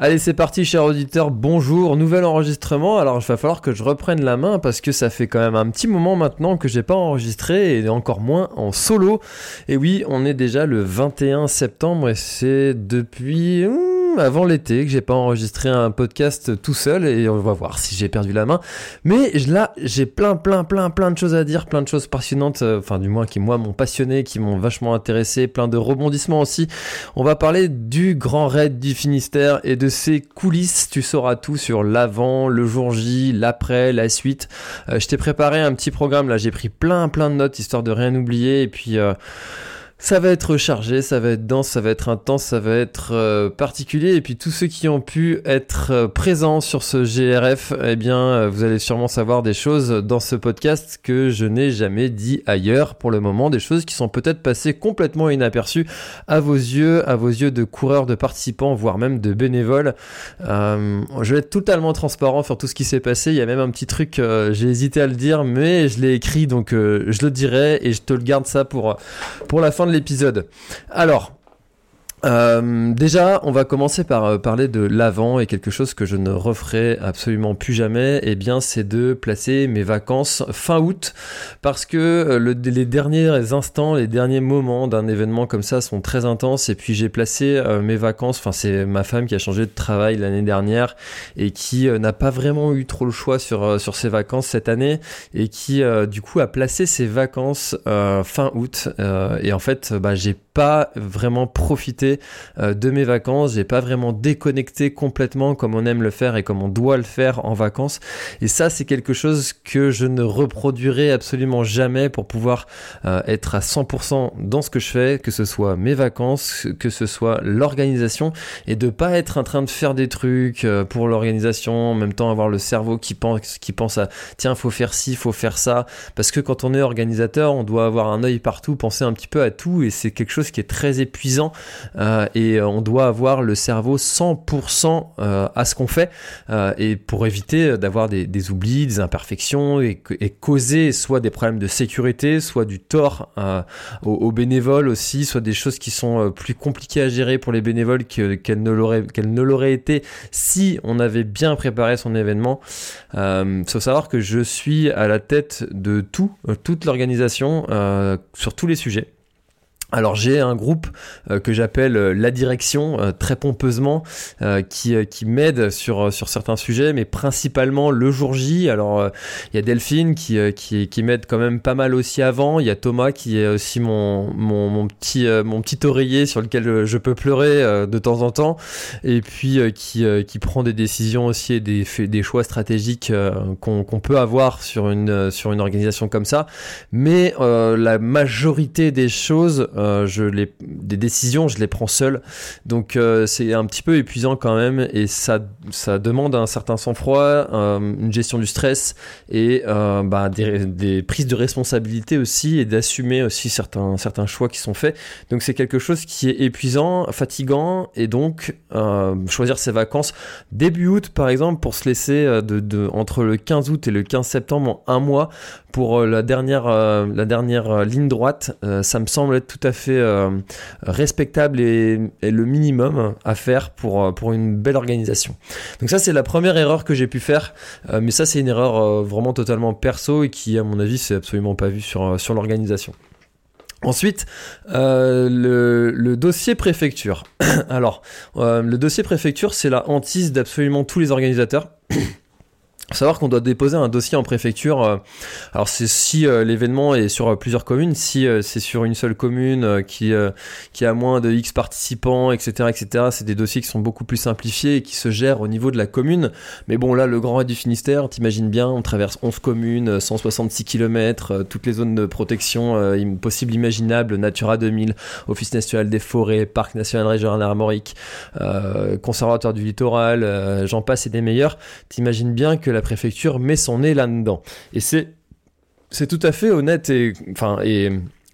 Allez, c'est parti, chers auditeurs. Bonjour, nouvel enregistrement. Alors, il va falloir que je reprenne la main parce que ça fait quand même un petit moment maintenant que j'ai pas enregistré et encore moins en solo. Et oui, on est déjà le 21 septembre et c'est depuis avant l'été que j'ai pas enregistré un podcast tout seul et on va voir si j'ai perdu la main. Mais là, j'ai plein, plein, plein, plein de choses à dire, plein de choses passionnantes, euh, enfin du moins qui moi m'ont passionné, qui m'ont vachement intéressé, plein de rebondissements aussi. On va parler du grand raid du Finistère et de ses coulisses. Tu sauras tout sur l'avant, le jour J, l'après, la suite. Euh, je t'ai préparé un petit programme là, j'ai pris plein, plein de notes histoire de rien oublier et puis. Euh, ça va être chargé, ça va être dense, ça va être intense, ça va être euh, particulier. Et puis tous ceux qui ont pu être euh, présents sur ce GRF, eh bien, euh, vous allez sûrement savoir des choses dans ce podcast que je n'ai jamais dit ailleurs pour le moment, des choses qui sont peut-être passées complètement inaperçues à vos yeux, à vos yeux de coureurs, de participants, voire même de bénévoles. je vais être totalement transparent sur tout ce qui s'est passé. Il y a même un petit truc, j'ai hésité à le dire, mais je l'ai écrit, donc je le dirai et je te le garde ça pour pour la fin de l'épisode. Alors, euh, déjà, on va commencer par euh, parler de l'avant et quelque chose que je ne referai absolument plus jamais. Et eh bien, c'est de placer mes vacances fin août parce que euh, les derniers instants, les derniers moments d'un événement comme ça sont très intenses. Et puis, j'ai placé mes vacances. Enfin, c'est ma femme qui a changé de travail l'année dernière et qui n'a pas vraiment eu trop le choix sur sur ses vacances cette année et qui du coup a placé ses vacances fin août. et en fait, bah, j'ai pas vraiment profité euh, de mes vacances, j'ai pas vraiment déconnecté complètement comme on aime le faire et comme on doit le faire en vacances. Et ça, c'est quelque chose que je ne reproduirai absolument jamais pour pouvoir euh, être à 100% dans ce que je fais, que ce soit mes vacances, que ce soit l'organisation, et de pas être en train de faire des trucs euh, pour l'organisation, en même temps avoir le cerveau qui pense, qui pense à tiens, faut faire ci, faut faire ça, parce que quand on est organisateur, on doit avoir un œil partout, penser un petit peu à tout, et c'est quelque chose qui est très épuisant euh, et on doit avoir le cerveau 100% euh, à ce qu'on fait euh, et pour éviter d'avoir des, oublis, des imperfections et, causer soit des problèmes de sécurité, soit du tort aux, bénévoles aussi, soit des choses qui sont plus compliquées à gérer pour les bénévoles qu'elles ne l'auraient qu'elles ne l'auraient été si on avait bien préparé son événement. Il faut savoir que je suis à la tête de tout, toute l'organisation sur tous les sujets. Alors j'ai un groupe euh, que j'appelle euh, la direction euh, très pompeusement qui, qui m'aide sur, sur certains sujets mais principalement le jour J. Alors il y a Delphine qui, qui, qui m'aide quand même pas mal aussi avant. Il y a Thomas qui est aussi mon, mon, petit, mon petit oreiller sur lequel je peux pleurer de temps en temps et puis qui, qui prend des décisions aussi et des, des choix stratégiques qu'on peut avoir sur une, sur une organisation comme ça. Mais la majorité des choses euh, je les, des décisions, je les prends seul. Donc euh, c'est un petit peu épuisant quand même et ça, ça demande un certain sang-froid, euh, une gestion du stress et bah, des, prises de responsabilité aussi et d'assumer aussi certains, certains choix qui sont faits. Donc c'est quelque chose qui est épuisant, fatigant et donc choisir ses vacances début août par exemple pour se laisser de, de, entre le 15 août et le 15 septembre un mois pour la dernière, la dernière ligne droite, ça me semble être tout à fait euh, respectable et, le minimum à faire pour, euh, pour une belle organisation. Donc ça c'est la première erreur que j'ai pu faire, euh, mais ça c'est une erreur vraiment totalement perso et qui à mon avis c'est absolument pas vu sur, sur l'organisation. Ensuite, le, le, dossier préfecture. Alors, le dossier préfecture, c'est la hantise d'absolument tous les organisateurs. savoir qu'on doit déposer un dossier en préfecture. euh, alors c'est si euh, l'événement est sur euh, plusieurs communes, si c'est sur une seule commune qui qui a moins de X participants, etc., etc. C'est des dossiers qui sont beaucoup plus simplifiés et qui se gèrent au niveau de la commune. Mais bon là, le Grand Raid du Finistère, t'imagines bien, on traverse 11 communes, euh, 166 km, toutes les zones de protection possibles, imaginables, Natura 2000, Office national des forêts, Parc national régional armorique, Conservatoire du littoral, j'en passe et des meilleurs. T'imagines bien que la préfecture met son nez là-dedans. Et c'est tout à fait honnête et,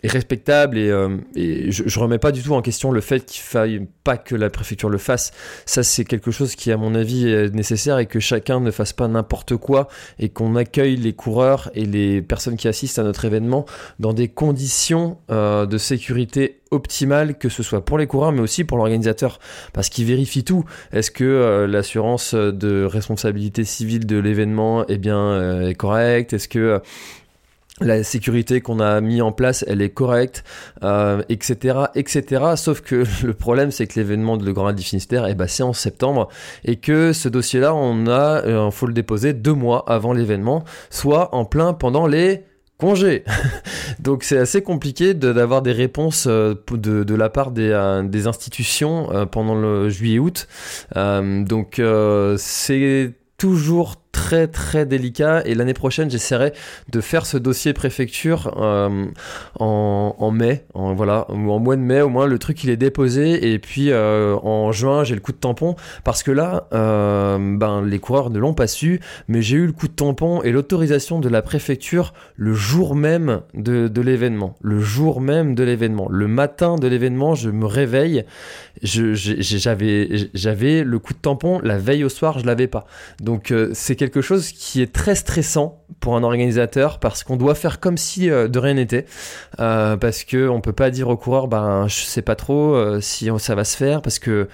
et respectable et, euh, et je, je remets pas du tout en question le fait qu'il faille pas que la préfecture le fasse. Ça c'est quelque chose qui à mon avis est nécessaire et que chacun ne fasse pas n'importe quoi et qu'on accueille les coureurs et les personnes qui assistent à notre événement dans des conditions euh, de sécurité optimales que ce soit pour les coureurs mais aussi pour l'organisateur parce qu'il vérifie tout. Est-ce que euh, l'assurance de responsabilité civile de l'événement est bien euh, est correcte? Est-ce que euh, la sécurité qu'on a mis en place, elle est correcte, euh, etc., etc. Sauf que le problème, c'est que l'événement de Le Grand Raid du Finistère, eh ben, c'est en septembre, et que ce dossier-là, on a, euh, faut le déposer deux mois avant l'événement, soit en plein pendant les congés. Donc c'est assez compliqué d'avoir des réponses euh, de, la part des, euh, institutions euh, pendant le juillet-août. Donc c'est toujours très très délicat. Et l'année prochaine j'essaierai de faire ce dossier préfecture euh, en, mai en, voilà ou en mois de mai au moins le truc il est déposé. Et puis euh, en juin j'ai le coup de tampon. Parce que là euh, ben les coureurs ne l'ont pas su mais j'ai eu le coup de tampon et l'autorisation de la préfecture le jour même de, l'événement. Le jour même de l'événement. Le matin de l'événement je me réveille. J'avais j'avais le coup de tampon. La veille au soir je l'avais pas. Donc c'est quelque chose qui est très stressant pour un organisateur parce qu'on doit faire comme si euh, de rien n'était. Euh, parce que on peut pas dire au coureur ben je sais pas trop euh, si ça va se faire parce que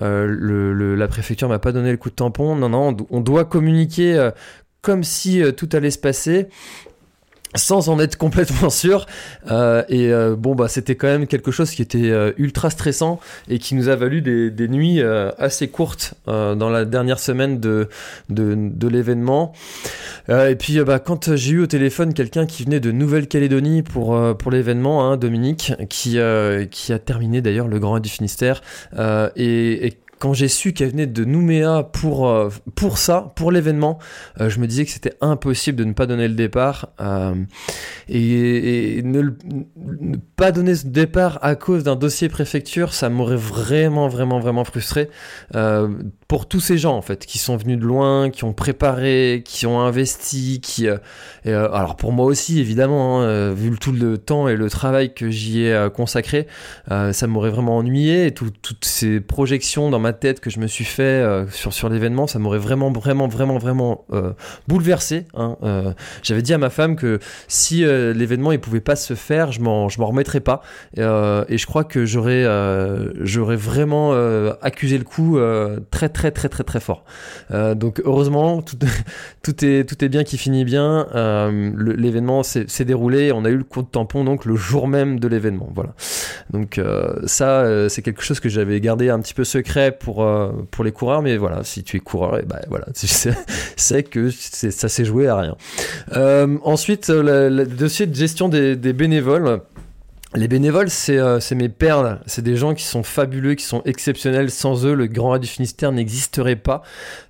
la préfecture m'a pas donné le coup de tampon. Non non on do- on doit communiquer comme si tout allait se passer sans en être complètement sûr. Euh, et euh, bon bah c'était quand même quelque chose qui était euh, ultra stressant et qui nous a valu des, des nuits euh, assez courtes euh, dans la dernière semaine de, de, de l'événement. Et puis bah, quand j'ai eu au téléphone quelqu'un qui venait de Nouvelle-Calédonie pour, pour l'événement hein, Dominique qui, qui a terminé d'ailleurs le Grand du Finistère et, et quand j'ai su qu'elle venait de Nouméa pour, euh, pour ça, pour l'événement, euh, je me disais que c'était impossible de ne pas donner le départ. euh, et, ne, pas donner ce départ à cause d'un dossier préfecture, ça m'aurait vraiment, vraiment, vraiment frustré. pour tous ces gens, en fait, qui sont venus de loin, qui ont préparé, qui ont investi, qui... alors pour moi aussi, évidemment, hein, vu tout le temps et le travail que j'y ai consacré, ça m'aurait vraiment ennuyé. Et tout- toutes ces projections dans ma tête que je me suis fait euh, sur, sur l'événement, ça m'aurait vraiment, vraiment, vraiment, vraiment euh, bouleversé. hein. Euh, J'avais dit à ma femme que si l'événement il pouvait pas se faire, je m'en m'en remettrais pas. Et je crois que j'aurais vraiment accusé le coup très très très très très fort. Donc heureusement tout, tout est tout est bien qui finit bien. L'événement s'est déroulé, on a eu le coup de tampon donc le jour même de l'événement. Voilà. Donc ça c'est quelque chose que j'avais gardé un petit peu secret pour euh, pour les coureurs, mais voilà si tu es coureur et ben voilà tu c'est que ça s'est joué à rien. Euh, ensuite, euh, le, dossier de gestion des, bénévoles. Les bénévoles, c'est euh, mes perles. C'est des gens qui sont fabuleux, qui sont exceptionnels. Sans eux, le Grand Raid du Finistère n'existerait pas.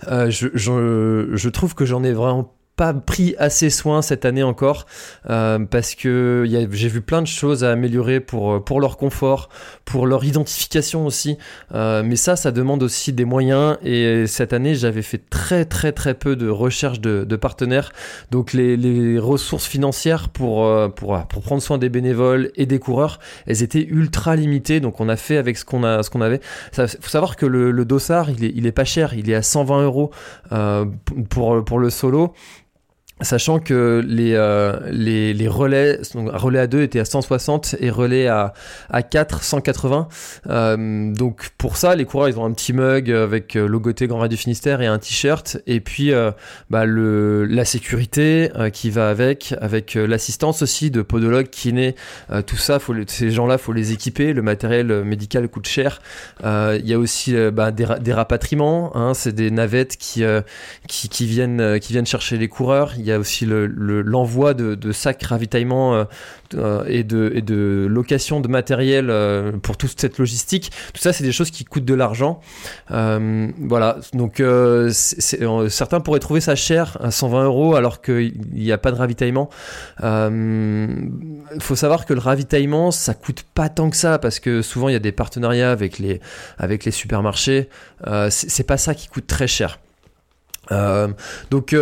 Je, je, je trouve que j'en ai vraiment pas pris assez soin cette année encore euh, parce que j'ai vu plein de choses à améliorer pour, euh, pour leur confort, pour leur identification aussi. Euh, mais ça, ça demande aussi des moyens. Et cette année, j'avais fait très très très peu de recherche de, partenaires. Donc les, ressources financières pour, pour, pour prendre soin des bénévoles et des coureurs, elles étaient ultra limitées. Donc on a fait avec ce qu'on a avait. Il faut savoir que le, dossard, il est, il est pas cher. Il est à 120 euros pour, pour le solo. Sachant que les, euh, relais, relais à 2 étaient à 160 et relais à, à 4, 180. Euh, donc pour ça, les coureurs, ils ont un petit mug avec euh, logoté Grand Radio Finistère et un t-shirt. Et puis bah, la sécurité qui va avec, avec l'assistance aussi de podologue, kiné, tout ça, ces gens-là, faut les équiper. Le matériel médical coûte cher. Il y a aussi bah, des, rapatriements. Hein, C'est des navettes qui, viennent, qui viennent chercher les coureurs. Aussi l'envoi le, de, sacs ravitaillement euh, euh, et, de, de location de matériel euh, pour toute cette logistique. Tout ça, c'est des choses qui coûtent de l'argent. voilà, donc certains pourraient trouver ça cher à 120 euros alors qu'il n'y a pas de ravitaillement. Il faut savoir que le ravitaillement, ça coûte pas tant que ça parce que souvent il y a des partenariats avec les, avec les supermarchés. c'est pas ça qui coûte très cher. Donc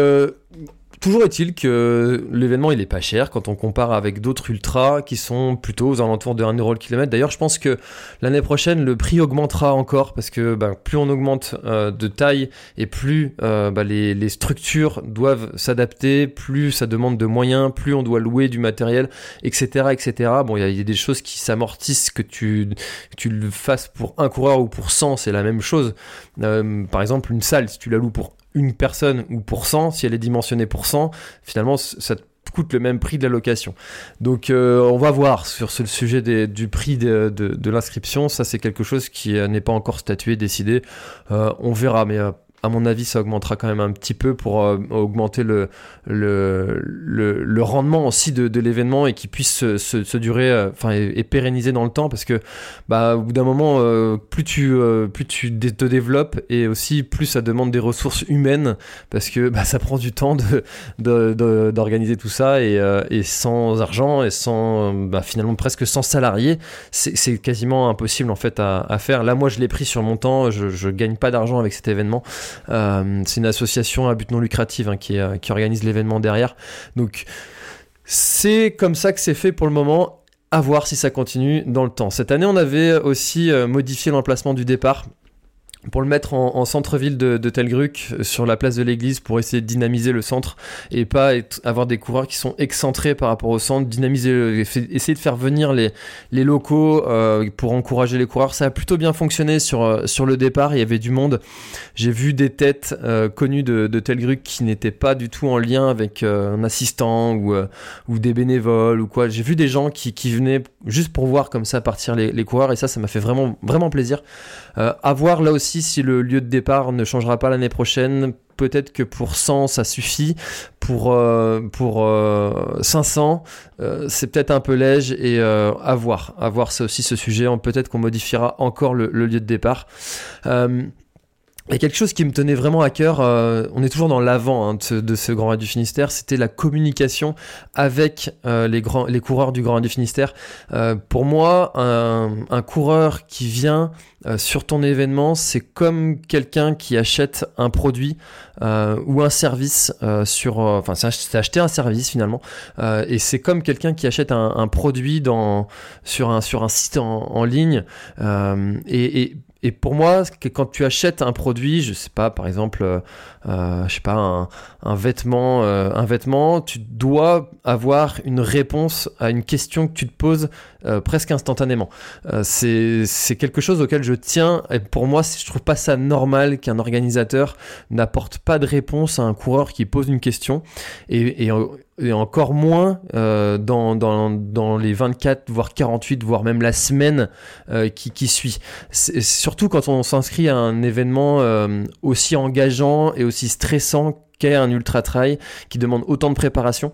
Toujours est-il que l'événement il est pas cher quand on compare avec d'autres ultras qui sont plutôt aux alentours de 1 euro le kilomètre. D'ailleurs, je pense que l'année prochaine le prix augmentera encore parce que bah, plus on augmente euh, de taille et plus euh, bah, les, structures doivent s'adapter, plus ça demande de moyens, plus on doit louer du matériel, etc., etc. Bon, il y, a des choses qui s'amortissent que tu tu le fasses pour un coureur ou pour 100, c'est la même chose. Euh, par exemple, une salle, si tu la loues pour une personne ou pour 100, si elle est dimensionnée pour 100, finalement, ça te coûte le même prix de la location. Donc euh, on va voir sur ce sujet du prix de, de, l'inscription. Ça c'est quelque chose qui euh, n'est pas encore statué, décidé. Euh, on verra, mais à mon avis, ça augmentera quand même un petit peu pour euh, augmenter le, le, le, rendement aussi de, de l'événement et qu'il puisse se, se, durer, euh, enfin, et, pérenniser dans le temps parce que, bah, au bout d'un moment, euh, plus tu, plus tu te développes et aussi plus ça demande des ressources humaines parce que, bah, ça prend du temps de, d'organiser tout ça et, et, sans argent et sans, bah, finalement, presque sans salariés, c'est quasiment impossible en fait à, à, faire. Là, moi, je l'ai pris sur mon temps, je, je gagne pas d'argent avec cet événement. Euh, c'est une association à but non lucratif hein, qui, euh, qui organise l'événement derrière. Donc c'est comme ça que c'est fait pour le moment à voir si ça continue dans le temps. Cette année, on avait aussi euh, modifié l'emplacement du départ pour le mettre en, centre-ville de, de Telgruc, euh, sur la place de l'église, pour essayer de dynamiser le centre et pas avoir des coureurs qui sont excentrés par rapport au centre, dynamiser, essayer de faire venir les, locaux euh, pour encourager les coureurs. Ça a plutôt bien fonctionné sur, euh, sur le départ, il y avait du monde. J'ai vu des têtes connues de, de Telgruc qui n'étaient pas du tout en lien avec un assistant ou, ou des bénévoles ou quoi. J'ai vu des gens qui, qui venaient juste pour voir comme ça partir les, les coureurs et ça, ça m'a fait vraiment, vraiment plaisir. À voir là aussi si le lieu de départ ne changera pas l'année prochaine. Peut-être que pour 100 ça suffit. Pour, euh, pour 500 euh, euh, c'est peut-être un peu léger et à voir. À voir c'est aussi ce sujet. Peut-être qu'on modifiera encore le, lieu de départ. Il y a quelque chose qui me tenait vraiment à cœur, euh, on est toujours dans l'avant hein, de, ce, Grand Raid du Finistère, c'était la communication avec euh, les, grands, les coureurs du Grand Raid du Finistère. Euh, pour moi, un, un, coureur qui vient sur ton événement, c'est comme quelqu'un qui achète un produit ou un service sur... Enfin, c'est acheter un service finalement, et c'est comme quelqu'un qui achète un, un, produit dans, sur, un, sur un site en, en ligne. et, et et pour moi, quand tu achètes un produit, je sais pas, par exemple, euh, euh je sais pas, euh, un vêtement, tu dois avoir une réponse à une question que tu te poses euh, presque instantanément. Euh, c'est quelque chose auquel je tiens. Et pour moi, je trouve pas ça normal qu'un organisateur n'apporte pas de réponse à un coureur qui pose une question. Et, et encore moins euh, dans, les 24, voire 48, voire même la semaine euh, qui, qui, suit. Surtout quand on s'inscrit à un événement euh, aussi engageant et aussi stressant qu'est un ultra trail qui demande autant de préparation.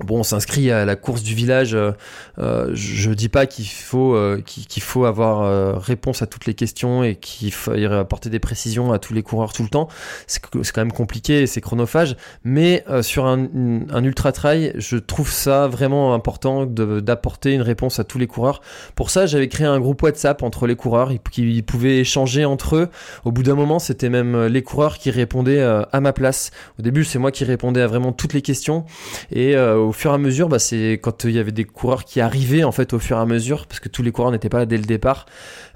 Bon, on s'inscrit à la course du village. Euh, euh je dis pas qu'il faut euh, qu'il faut avoir euh, réponse à toutes les questions et qu'il faut apporter des précisions à tous les coureurs tout le temps. C'est quand même compliqué et c'est chronophage. Mais sur un, un, ultra trail, je trouve ça vraiment important d'apporter une réponse à tous les coureurs. Pour ça, j'avais créé un groupe WhatsApp entre les coureurs qui pouvaient échanger entre eux. Au bout d'un moment, c'était même les coureurs qui répondaient à ma place. Au début, c'est moi qui répondais à vraiment toutes les questions et au fur et à mesure, bah, c'est quand il y avait des coureurs qui arrivaient en fait au fur et à mesure, parce que tous les coureurs n'étaient pas là dès le départ,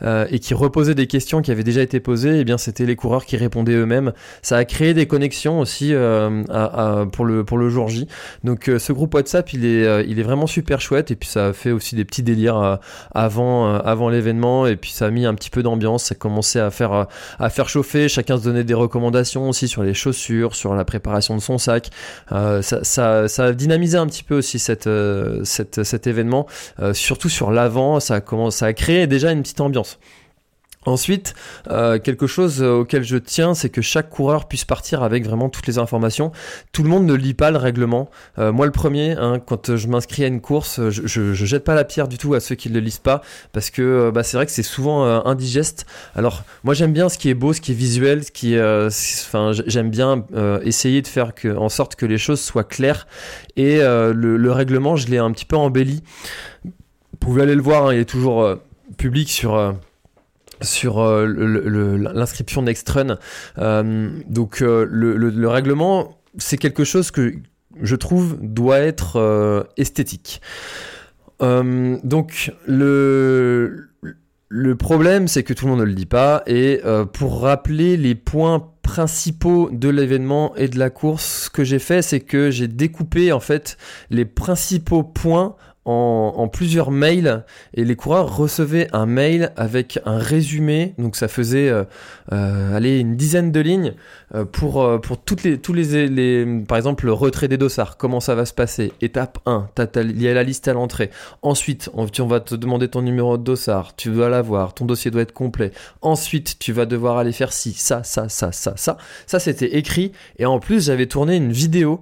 et qui reposaient des questions qui avaient déjà été posées, et eh bien c'était les coureurs qui répondaient eux-mêmes. Ça a créé des connexions aussi pour, le, pour le jour J. Donc ce groupe WhatsApp, il est, il est vraiment super chouette, et puis ça a fait aussi des petits délires avant, avant l'événement, et puis ça a mis un petit peu d'ambiance, ça a commencé à faire, à faire chauffer, chacun se donnait des recommandations aussi sur les chaussures, sur la préparation de son sac. ça, ça, ça, a dynamisé un petit peu aussi euh, cet événement, euh, surtout sur l'avant, ça a créé déjà une petite ambiance. Ensuite, euh, quelque chose auquel je tiens, c'est que chaque coureur puisse partir avec vraiment toutes les informations. Tout le monde ne lit pas le règlement. Euh, moi, le premier, hein, quand je m'inscris à une course, je, je, jette pas la pierre du tout à ceux qui ne le lisent pas, parce que euh, bah, c'est vrai que c'est souvent indigeste. Alors, moi, j'aime bien ce qui est beau, ce qui est visuel, ce qui, enfin, j'aime bien essayer de faire en sorte que les choses soient claires. Et le, le, règlement, je l'ai un petit peu embelli. Vous pouvez aller le voir, hein, il est toujours public sur sur euh, l'inscription Next Run. Euh, donc euh, le, règlement, c'est quelque chose que je trouve doit être esthétique. donc le, le problème, c'est que tout le monde ne le dit pas. Et pour rappeler les points principaux de l'événement et de la course, ce que j'ai fait, c'est que j'ai découpé en fait les principaux points en, plusieurs mails et les coureurs recevaient un mail avec un résumé. Donc ça faisait euh, euh une dizaine de lignes euh, pour, euh, pour toutes les, tous les, les, par exemple, le retrait des dossards. Comment ça va se passer? Étape 1, il y a la liste à l'entrée. Ensuite, on, on, va te demander ton numéro de dossard. Tu dois l'avoir. Ton dossier doit être complet. Ensuite, tu vas devoir aller faire ci, ça, ça, ça, ça, ça. Ça, c'était écrit. Et en plus, j'avais tourné une vidéo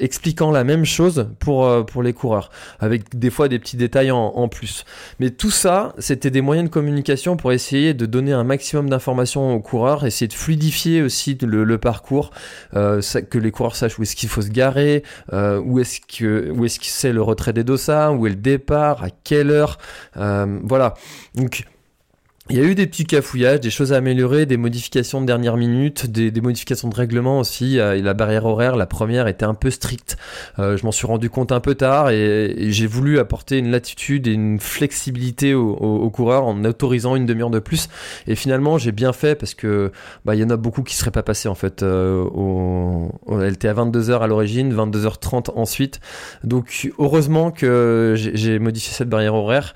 expliquant la même chose pour, pour les coureurs. Avec des fois des petits détails en, plus. Mais tout ça, c'était des moyens de communication pour essayer de donner un maximum d'informations aux coureurs, essayer de fluidifier aussi le, parcours, euh, que les coureurs sachent où est-ce qu'il faut se garer, euh, où est-ce que où est-ce que c'est le retrait des dossards, où est le départ, à quelle heure, euh, voilà. Donc il y a eu des petits cafouillages, des choses à améliorer, des modifications de dernière minute, des, modifications de règlement aussi. Euh, la barrière horaire, la première était un peu stricte. Euh, je m'en suis rendu compte un peu tard et, j'ai voulu apporter une latitude et une flexibilité aux, coureurs en autorisant une demi-heure de plus. Et finalement, j'ai bien fait parce que bah, il y en a beaucoup qui seraient pas passés en fait. Euh, elle était à 22h à l'origine, 22h30 ensuite. Donc heureusement que j'ai modifié cette barrière horaire.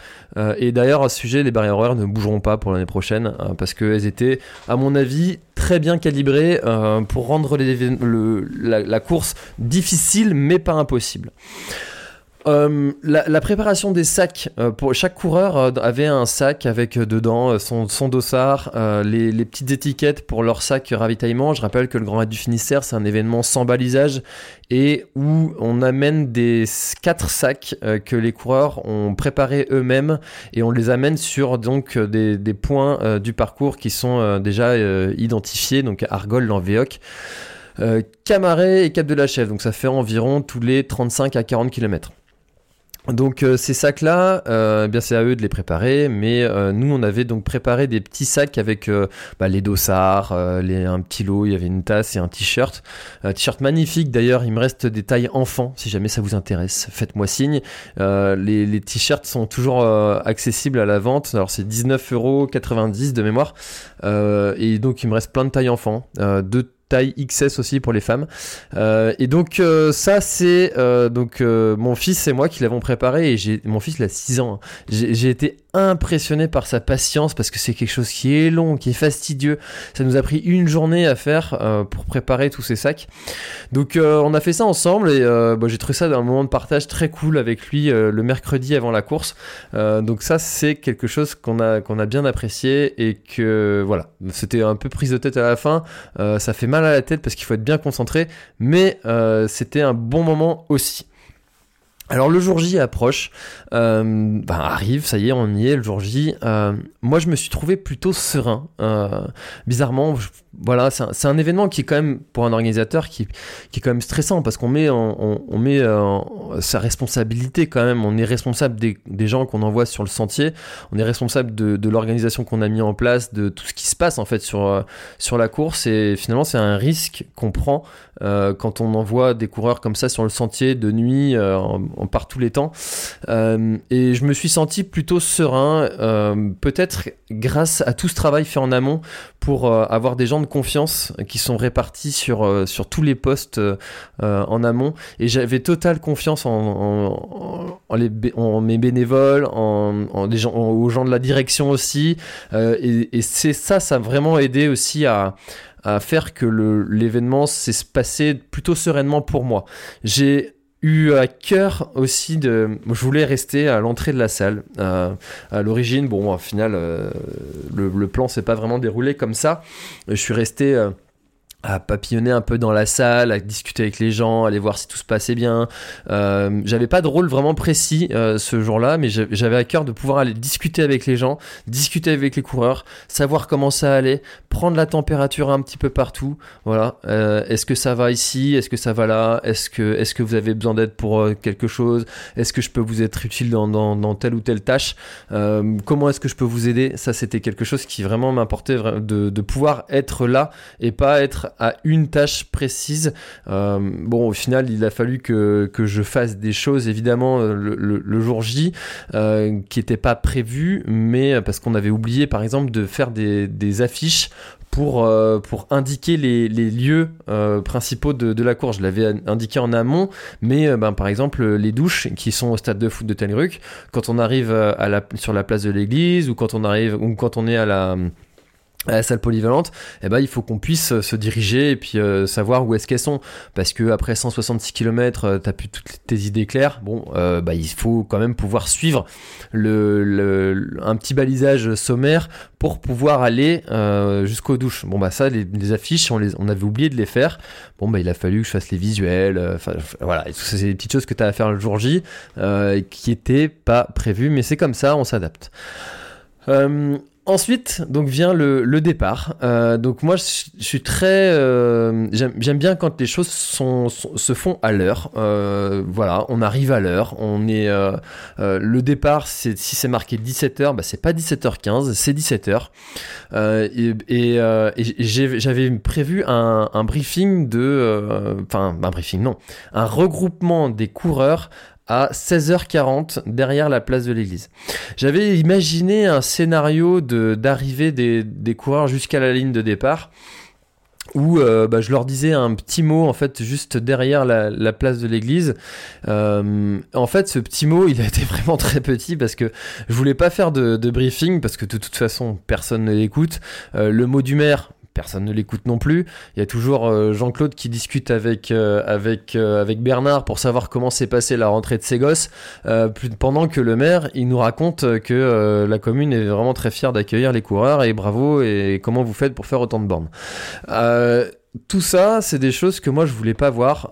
Et d'ailleurs, à ce sujet, les barrières horaires ne bougeront pas pour l'année prochaine euh, parce qu'elles étaient, à mon avis, très bien calibrées euh, pour rendre la, course difficile mais pas impossible. Euh, la, préparation des sacs, euh, chaque coureur euh, avait un sac avec dedans son, son dossard, les, petites étiquettes pour leur sac ravitaillement. Je rappelle que le Grand Raid du Finistère, c'est un événement sans balisage et où on amène des quatre sacs que les coureurs ont préparés eux-mêmes et on les amène sur donc des, points du parcours qui sont déjà identifiés, donc Argol, l'Envéoc. Camaret et Cap de la Chèvre, donc ça fait environ tous les 35 à 40 km. Donc euh, ces sacs-là, euh, eh bien c'est à eux de les préparer, mais euh, nous on avait donc préparé des petits sacs avec bah, les dossards, les, un petit lot, il y avait une tasse et un t-shirt, un t-shirt magnifique d'ailleurs. Il me reste des tailles enfants, si jamais ça vous intéresse, faites-moi signe. les, les t-shirts sont toujours accessibles à la vente, alors c'est 19,90€ de mémoire, et donc il me reste plein de tailles enfants, deux taille XS aussi pour les femmes. Euh, et donc euh, ça c'est euh, donc mon fils et moi qui l'avons préparé et j'ai mon fils il a 6 ans. Hein. J'ai été impressionné par sa patience parce que c'est quelque chose qui est long, qui est fastidieux. Ça nous a pris une journée à faire pour préparer tous ces sacs. Donc on a fait ça ensemble et bah, j'ai trouvé ça un moment de partage très cool avec lui le mercredi avant la course. donc ça c'est quelque chose qu'on a qu'on a bien apprécié et que voilà c'était un peu prise de tête à la fin. ça fait mal à la tête parce qu'il faut être bien concentré, mais euh, c'était un bon moment aussi. Alors le jour J approche, euh, ben, arrive, ça y est, on y est, le jour J. Euh, moi, je me suis trouvé plutôt serein. bizarrement, voilà, c'est un, événement qui est quand même pour un organisateur qui, est quand même stressant parce qu'on met, on, met sa responsabilité quand même. On est responsable des, des gens qu'on envoie sur le sentier. On est responsable de, de l'organisation qu'on a mis en place, de tout ce qui se passe en fait sur sur la course. Et finalement, c'est un risque qu'on prend quand on envoie des coureurs comme ça sur le sentier de nuit, en, par tous les temps. et je me suis senti plutôt serein, peut-être grâce à tout ce travail fait en amont pour avoir des gens de confiance qui sont répartis sur, sur tous les postes en amont. Et j'avais totale confiance en, mes bénévoles, aux gens de la direction aussi. et, et c'est ça, ça a vraiment aidé aussi à, à faire que l'événement s'est passé plutôt sereinement pour moi. J'ai eu à cœur aussi de. Je voulais rester à l'entrée de la salle. À l'origine, bon, au final, euh, le, le, plan s'est pas vraiment déroulé comme ça. Je suis resté. Euh, à papillonner un peu dans la salle, à discuter avec les gens, aller voir si tout se passait bien. Euh, j'avais pas de rôle vraiment précis euh, ce jour-là, mais j'avais à cœur de pouvoir aller discuter avec les gens, discuter avec les coureurs, savoir comment ça allait, prendre la température un petit peu partout. Voilà. Euh, est-ce que ça va ici? Est-ce que ça va là? Est-ce que, est-ce que vous avez besoin d'aide pour euh, quelque chose? Est-ce que je peux vous être utile dans, dans, dans telle ou telle tâche? Euh, Comment est-ce que je peux vous aider? Ça, c'était quelque chose qui vraiment m'importait de, de pouvoir être là et pas être à une tâche précise. Euh, bon, au final, il a fallu que, que je fasse des choses, évidemment, euh, le, jour J, euh, qui n'étaient pas prévues, mais parce qu'on avait oublié, par exemple, de faire des, des affiches pour, pour indiquer les, les lieux principaux de, de, la course. Je l'avais indiqué en amont, mais ben, par exemple les douches qui sont au stade de foot de Telruc, quand on arrive à la, sur la place de l'église ou quand on arrive ou quand on est à la à la salle polyvalente, eh ben, il faut qu'on puisse euh, se diriger et puis euh, savoir où est-ce qu'elles sont. Parce que après 166 km, tu as plus toutes tes idées claires. Bon, euh, bah, il faut quand même pouvoir suivre le, un petit balisage sommaire pour pouvoir aller jusqu'aux douches. Bon, bah ça, les, affiches, on, les, on avait oublié de les faire. Bon, bah il a fallu que je fasse les visuels. Enfin, voilà, c'est des petites choses que tu as à faire le jour J qui étaient pas prévues, mais c'est comme ça, on s'adapte. Ensuite, donc vient le, le départ. Euh, donc moi, je, suis très, euh, j'aime bien quand les choses sont, se font à l'heure. Euh, voilà, on arrive à l'heure. On est euh, euh, le départ. C'est si c'est marqué 17h, bah c'est pas 17h15, c'est 17h. Euh, et, et j'avais prévu un, un, briefing de, enfin un briefing non, un regroupement des coureurs à 16h40 derrière la place de l'église. J'avais imaginé un scénario d'arrivée des, des coureurs jusqu'à la ligne de départ où euh, bah, je leur disais un petit mot en fait juste derrière la, la place de l'église. Euh, en fait, ce petit mot, il a été vraiment très petit parce que je voulais pas faire de, de briefing parce que de toute façon personne ne l'écoute. Euh, le mot du maire, personne ne l'écoute non plus. Il y a toujours euh, Jean-Claude qui discute avec euh, avec euh, avec Bernard pour savoir comment s'est passée la rentrée de ses gosses, pendant que le maire il nous raconte que la commune est vraiment très fière d'accueillir les coureurs et bravo et comment vous faites pour faire autant de bornes. tout ça, c'est des choses que moi je voulais pas voir.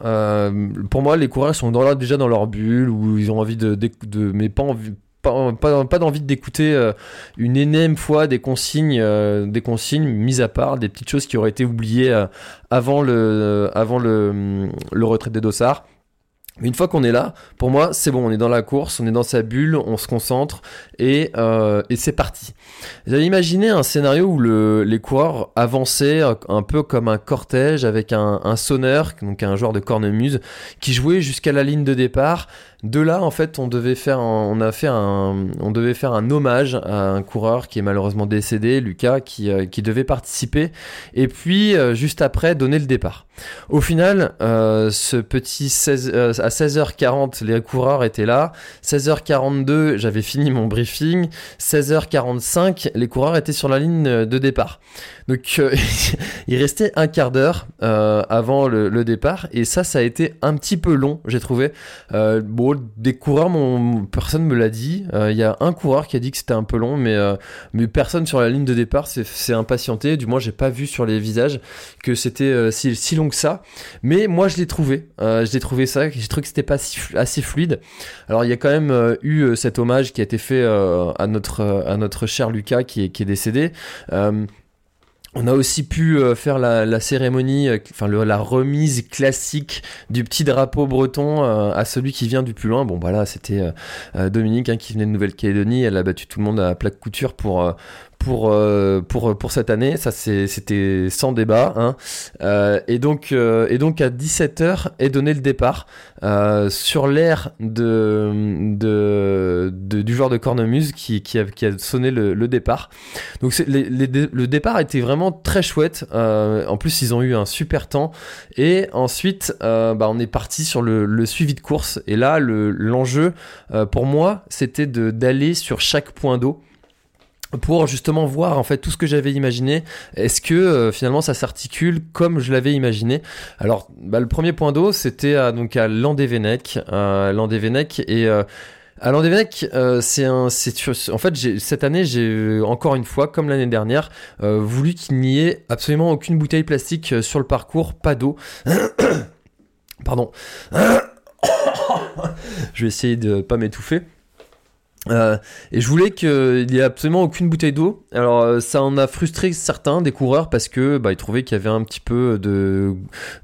pour moi, les coureurs sont déjà dans leur bulle où ils ont envie de, de, de mais pas envie, pas, d'envie d'écouter euh, une énième fois des consignes, euh, des consignes mises à part, des petites choses qui auraient été oubliées euh, avant le, avant le retrait des dossards. Une fois qu'on est là, pour moi, c'est bon, on est dans la course, on est dans sa bulle, on se concentre et, et c'est parti. J'avais imaginé un scénario où le, les coureurs avançaient un peu comme un cortège avec un, un sonneur, donc un joueur de cornemuse, qui jouait jusqu'à la ligne de départ. De là, en fait, on devait faire, un, hommage à un coureur qui est malheureusement décédé, Lucas, qui, euh, devait participer, et puis euh, juste après donner le départ. Au final, euh, ce petit 16, à 16h40, les coureurs étaient là. 16h42, j'avais fini mon briefing. 16h45, les coureurs étaient sur la ligne de départ. Donc euh, il restait un quart d'heure euh, avant le, départ et ça, ça a été un petit peu long, j'ai trouvé. Euh, des coureurs, personne me l'a dit. Il y a un coureur qui a dit que c'était un peu long, mais mais personne sur la ligne de départ s'est impatienté. Du moins, j'ai pas vu sur les visages que c'était si, si, long que ça. Mais moi, je l'ai trouvé. je l'ai trouvé ça. J'ai trouvé que c'était pas assez fluide. Alors, il y a quand même eu cet hommage qui a été fait à notre à cher Lucas qui est décédé. On a aussi pu euh, faire la, cérémonie, euh, enfin la remise classique du petit drapeau breton euh, à celui qui vient du plus loin. Bon, voilà, c'était Dominique hein, qui venait de Nouvelle-Calédonie. Elle a battu tout le monde à plaque couture pour pour, pour, pour cette année. Ça, c'était sans débat. Hein. et, donc, et donc, à 17h est donné le départ sur l'air de, de, du joueur de cornemuse qui, qui, a, qui a sonné le, départ. Donc, le départ était vraiment très chouette. en plus, ils ont eu un super temps. Et ensuite, bah, on est parti sur le, le suivi de course. Et là, l'enjeu, pour moi, c'était d'aller sur chaque point d'eau pour justement voir en fait tout ce que j'avais imaginé. Est-ce que euh, finalement ça s'articule comme je l'avais imaginé? Alors bah, le premier point d'eau c'était à, donc à Landévennec, euh, Landévennec et euh, à Landévennec, euh, c'est un, c'est en fait cette année j'ai encore une fois comme l'année dernière voulu qu'il n'y ait absolument aucune bouteille plastique sur le parcours, pas d'eau. Pardon. je vais essayer de pas m'étouffer. Euh, et je voulais qu'il n'y ait absolument aucune bouteille d'eau. Alors euh, ça en a frustré certains des coureurs parce que bah, ils trouvaient qu'il y avait un petit peu de,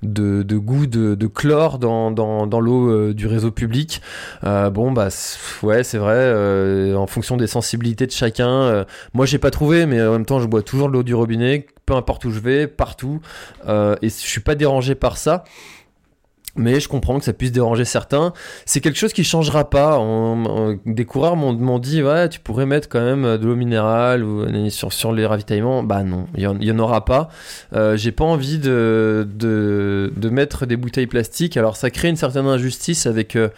de, de goût de, de, chlore dans, dans, dans l'eau euh, du réseau public. bon bah ouais c'est vrai en fonction des sensibilités de chacun. moi j'ai pas trouvé mais en même temps je bois toujours de l'eau du robinet peu importe où je vais partout et je suis pas dérangé par ça mais je comprends que ça puisse déranger certains. C'est quelque chose qui changera pas. des coureurs m'ont dit ouais, tu pourrais mettre quand même de l'eau minérale ou sur, sur les ravitaillements. Bah non, il y, en aura pas. Euh, J'ai pas envie de, de, mettre des bouteilles plastiques. Alors ça crée une certaine injustice avec euh,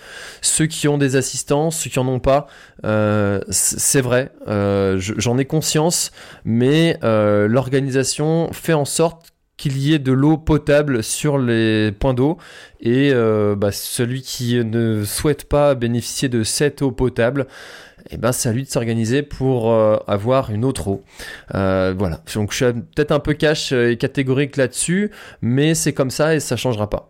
ceux qui ont des assistants, ceux qui en ont pas. Euh, c'est vrai, euh, j'en ai conscience, mais euh, l'organisation fait en sorte qu'il y ait de l'eau potable sur les points d'eau. Et euh, bah, celui qui ne souhaite pas bénéficier de cette eau potable et eh ben c'est à lui de s'organiser pour euh, avoir une autre eau. Euh, voilà. Donc je suis peut-être un peu cash et catégorique là-dessus, mais c'est comme ça et ça changera pas.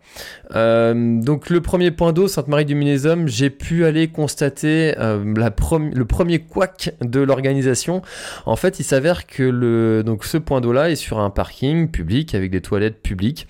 Euh, donc le premier point d'eau, Sainte-Marie du Minésum, j'ai pu aller constater le premier couac de l'organisation. En fait, il s'avère que le donc ce point d'eau là est sur un parking public avec des toilettes publiques.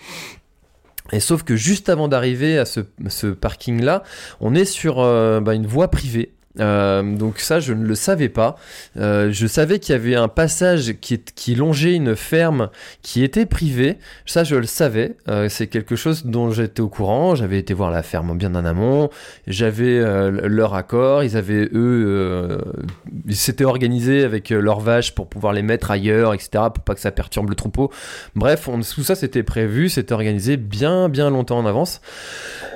Et sauf que juste avant d'arriver à ce, ce parking-là, on est sur bah, une voie privée euh, donc ça, je ne le savais pas. Euh, je savais qu'il y avait un passage qui, qui, longeait une ferme qui était privée. Ça, je le savais. Euh, c'est quelque chose dont j'étais au courant. J'avais été voir la ferme bien en amont. J'avais leur accord. Ils avaient eux, ils s'étaient organisés avec leurs vaches pour pouvoir les mettre ailleurs, etc. Pour pas que ça perturbe le troupeau. Bref, tout ça c'était prévu, c'était organisé bien bien longtemps en avance.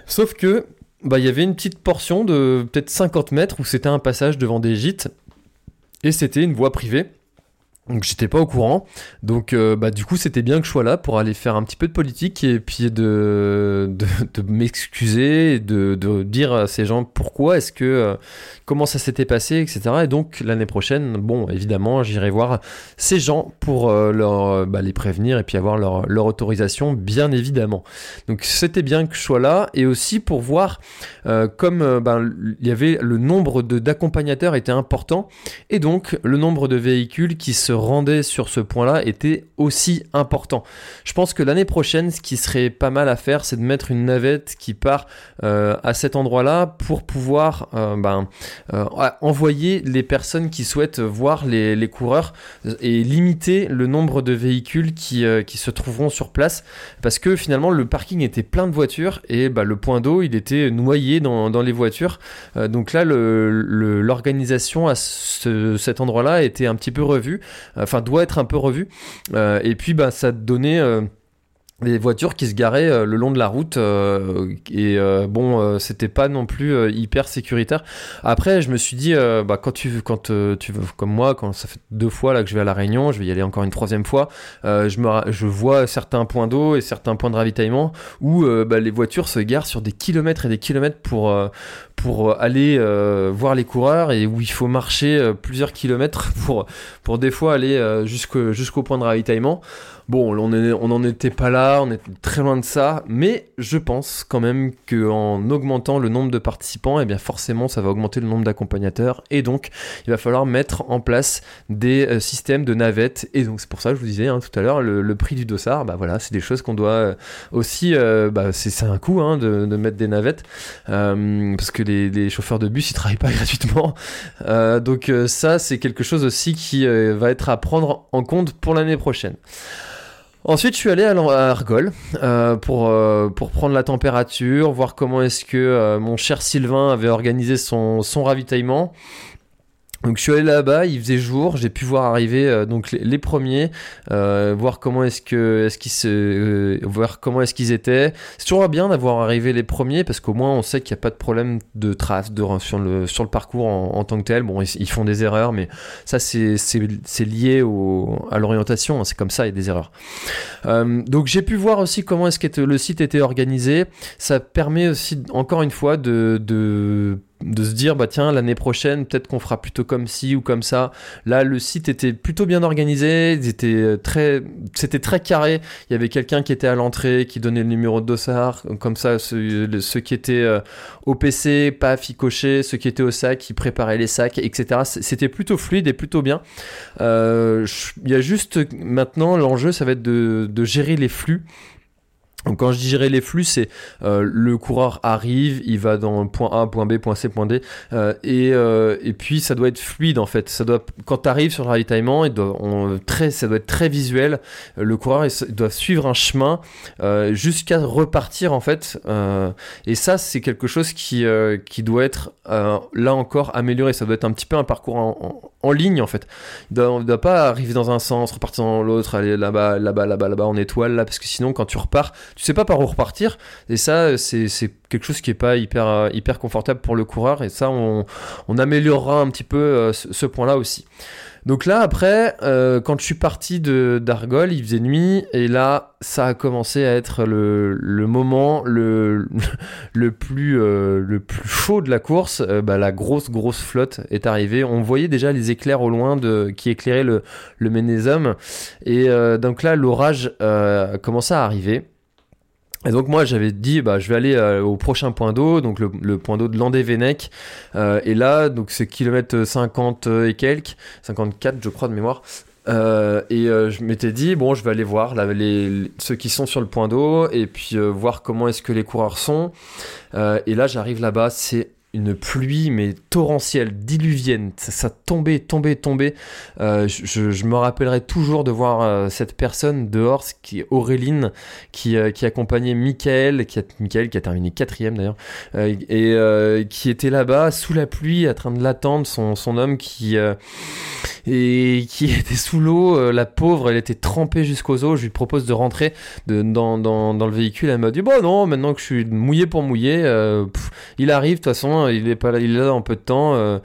Sauf que bah, il y avait une petite portion de peut-être 50 mètres où c'était un passage devant des gîtes et c'était une voie privée. Donc j'étais pas au courant. Donc euh, bah du coup c'était bien que je sois là pour aller faire un petit peu de politique et puis de, de, m'excuser et de, de, dire à ces gens pourquoi est-ce que euh, comment ça s'était passé etc. Et donc l'année prochaine bon évidemment j'irai voir ces gens pour euh, leur bah, les prévenir et puis avoir leur, leur autorisation bien évidemment. Donc c'était bien que je sois là et aussi pour voir comme ben, il y avait le nombre d'accompagnateurs était important et donc le nombre de véhicules qui se rendait sur ce point-là était aussi important. Je pense que l'année prochaine, ce qui serait pas mal à faire, c'est de mettre une navette qui part euh, à cet endroit-là pour pouvoir euh, ben, euh, envoyer les personnes qui souhaitent voir les, coureurs et limiter le nombre de véhicules qui, qui, se trouveront sur place parce que finalement le parking était plein de voitures et bah, le point d'eau il était noyé dans, dans les voitures. donc là l'organisation le, à ce, cet endroit-là était un petit peu revue enfin doit être un peu revu. Euh, et puis bah ça donnait euh, des voitures qui se garaient euh, le long de la route et bon c'était pas non plus hyper sécuritaire après je me suis dit bah quand tu quand tu veux comme moi quand ça fait deux fois là que je vais à la Réunion je vais y aller encore une troisième fois je vois certains points d'eau et certains points de ravitaillement où bah, les voitures se garent sur des kilomètres et des kilomètres pour aller euh, voir les coureurs et où il faut marcher euh, plusieurs kilomètres pour, pour des fois aller euh, jusqu'au point de ravitaillement. Bon, on n'en était pas là on est très loin de ça, mais je pense quand même qu'en augmentant le nombre de participants, et eh bien forcément ça va augmenter le nombre d'accompagnateurs, et donc il va falloir mettre en place des euh, systèmes de navettes, et donc c'est pour ça que je vous disais hein, tout à l'heure, le, prix du dossard, bah voilà, c'est des choses qu'on doit euh, aussi, euh, bah, c'est un coût hein, de, mettre des navettes, parce que les, chauffeurs de bus ils travaillent pas gratuitement, donc ça c'est quelque chose aussi qui va être à prendre en compte pour l'année prochaine. Ensuite, je suis allé à Argol euh, pour, euh, pour prendre la température, voir comment est-ce que euh, mon cher Sylvain avait organisé son, son ravitaillement. Donc je suis allé là-bas, il faisait jour, j'ai pu voir arriver euh, donc les, premiers, euh, voir comment est-ce que est-ce qu'ils se euh, voir comment est-ce qu'ils étaient. C'est toujours bien d'avoir arrivé les premiers parce qu'au moins on sait qu'il n'y a pas de problème de trace de sur le sur le parcours en, tant que tel. Bon, ils, font des erreurs, mais ça c'est c'est lié au, à l'orientation, hein, c'est comme ça, il y a des erreurs. donc j'ai pu voir aussi comment est-ce que le site était organisé. Ça permet aussi encore une fois de de de se dire bah tiens l'année prochaine peut-être qu'on fera plutôt comme ci ou comme ça. Là le site était plutôt bien organisé très c'était très carré. Il y avait quelqu'un qui était à l'entrée qui donnait le numéro de dossard comme ça ceux, qui étaient euh, au PC paf ils cochaient. Ceux qui étaient au sac ils préparaient les sacs etc c'était plutôt fluide et plutôt bien. Euh, il y a juste maintenant l'enjeu ça va être de gérer les flux donc quand je dirais les flux, c'est euh, le coureur arrive, il va dans point A, point B, point C, point D, euh, et, euh, et puis ça doit être fluide en fait. Ça doit, quand tu arrives sur le ravitaillement, ça doit être très visuel. Le coureur doit suivre un chemin jusqu'à repartir en fait. et ça, c'est quelque chose qui, qui doit être là encore amélioré. Ça doit être un petit peu un parcours en, en, ligne en fait. on ne doit pas arriver dans un sens, repartir dans l'autre, aller là-bas, là-bas, là-bas, là-bas en étoile là, parce que sinon quand tu repars tu sais pas par où repartir. Et ça, c'est quelque chose qui est pas hyper, hyper confortable pour le coureur. Et ça, on, on améliorera un petit peu euh, ce, point-là aussi. Donc là, après, euh, quand je suis parti de d'Argol, il faisait nuit, et là, ça a commencé à être le, le moment le, le, plus, euh, le plus chaud de la course. bah, la grosse, grosse flotte est arrivée. On voyait déjà les éclairs au loin de, qui éclairaient le, le Ménésum. Et donc là, l'orage a commencé à arriver. Et donc moi j'avais dit bah je vais aller euh, au prochain point d'eau, donc le, point d'eau de Landé-Vennec. Euh, et là donc c'est kilomètre 50 et quelques, 54 je crois de mémoire. Euh, et je m'étais dit bon je vais aller voir les, ceux qui sont sur le point d'eau et puis voir comment est-ce que les coureurs sont. et là j'arrive là-bas, c'est une pluie mais torrentielle, diluvienne, ça, tombait, tombait, tombait. Euh, je, me rappellerai toujours de voir euh, cette personne dehors, qui est Auréline, qui, euh, qui accompagnait Michael, qui a, Michael qui a terminé quatrième d'ailleurs, et qui était là-bas sous la pluie, en train de l'attendre, son, son homme qui et qui était sous l'eau, la pauvre, elle était trempée jusqu'aux os. Je lui propose de rentrer dans, dans, dans, le véhicule, elle m'a dit bon non, maintenant que je suis mouillé pour mouiller, il arrive de toute façon il est pas là, il est là en peu de temps. Euh,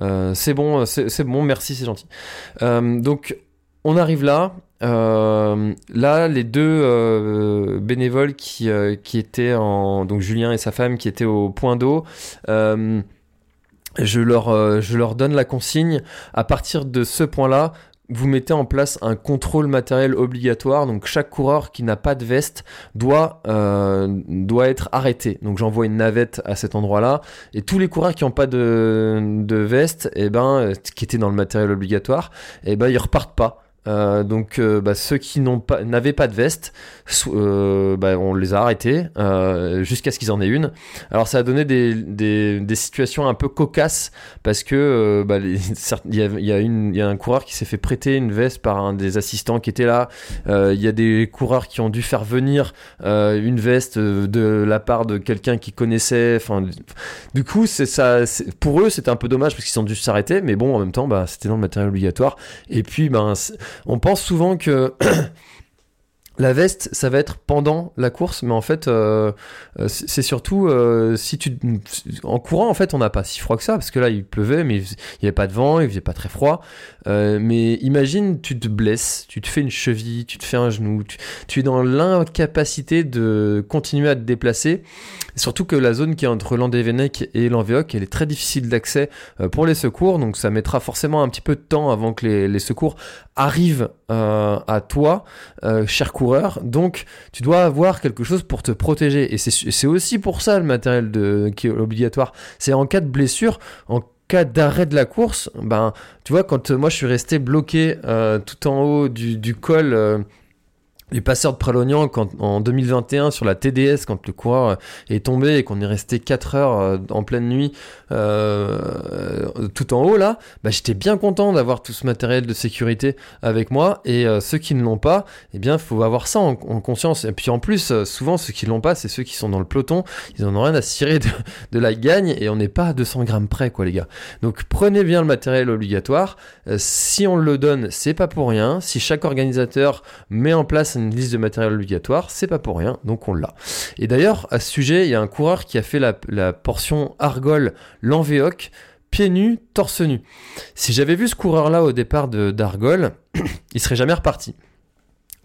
euh, c'est bon, c'est bon, merci, c'est gentil. Euh, donc on arrive là. là, les deux bénévoles qui, qui étaient en donc Julien et sa femme qui étaient au point d'eau. je leur, je leur donne la consigne. À partir de ce point-là, vous mettez en place un contrôle matériel obligatoire. Donc chaque coureur qui n'a pas de veste doit euh, doit être arrêté. Donc j'envoie une navette à cet endroit-là et tous les coureurs qui n'ont pas de, de veste, eh ben euh, qui étaient dans le matériel obligatoire, eh ben ils repartent pas. Euh, donc bah, ceux qui n'ont pas n'avaient pas de veste, euh, bah, on les a arrêtés jusqu'à ce qu'ils en aient une. Alors ça a donné des, des, des situations un peu cocasses parce que bah, il y, a, une, y a un coureur qui s'est fait prêter une veste par un des assistants qui était là. Il y a des coureurs qui ont dû faire venir une veste de la part de quelqu'un qui connaissait. Enfin, du coup c'est ça. Pour eux c'était un peu dommage parce qu'ils ont dû s'arrêter, mais bon en même temps bah, c'était dans le matériel obligatoire. Et puis ben on pense souvent que la veste, ça va être pendant la course, mais en fait, euh, euh, c'est surtout euh, si tu en courant, en fait, on n'a pas si froid que ça parce que là, il pleuvait, mais il n'y avait pas de vent, il faisait pas très froid. mais imagine, tu te blesses, tu te fais une cheville, tu te fais un genou, tu, es dans l'incapacité de continuer à te déplacer. Surtout que la zone qui est entre Landévennec et l'Envéoc, elle est très difficile d'accès pour les secours, donc ça mettra forcément un petit peu de temps avant que les, les secours arrivent à toi, cher coureur donc tu dois avoir quelque chose pour te protéger. Et c'est aussi pour ça le matériel qui est obligatoire. C'est en cas de blessure, en cas d'arrêt de la course, ben, tu vois, quand moi je suis resté bloqué euh, tout en haut du, du col euh, les passeurs de Pralognan quand, en 2021 sur la TDS quand le coureur est tombé et qu'on est resté 4 heures euh, en pleine nuit euh, tout en haut là, bah, j'étais bien content d'avoir tout ce matériel de sécurité avec moi. Et euh, ceux qui ne l'ont pas, eh bien faut avoir ça en, conscience. Et puis en plus euh, souvent ceux qui l'ont pas c'est ceux qui sont dans le peloton, ils en ont rien à cirer de, de la gagne et on n'est pas à 200 grammes près quoi les gars. Donc prenez bien le matériel obligatoire, si on le donne c'est pas pour rien, si chaque organisateur met en place une liste de matériel obligatoire, c'est pas pour rien, donc on l'a. Et d'ailleurs, à ce sujet, il y a un coureur qui a fait la, portion Argol Lanvéoc, pieds nus, torse nu. Si j'avais vu ce coureur-là au départ d'Argol, il serait jamais reparti.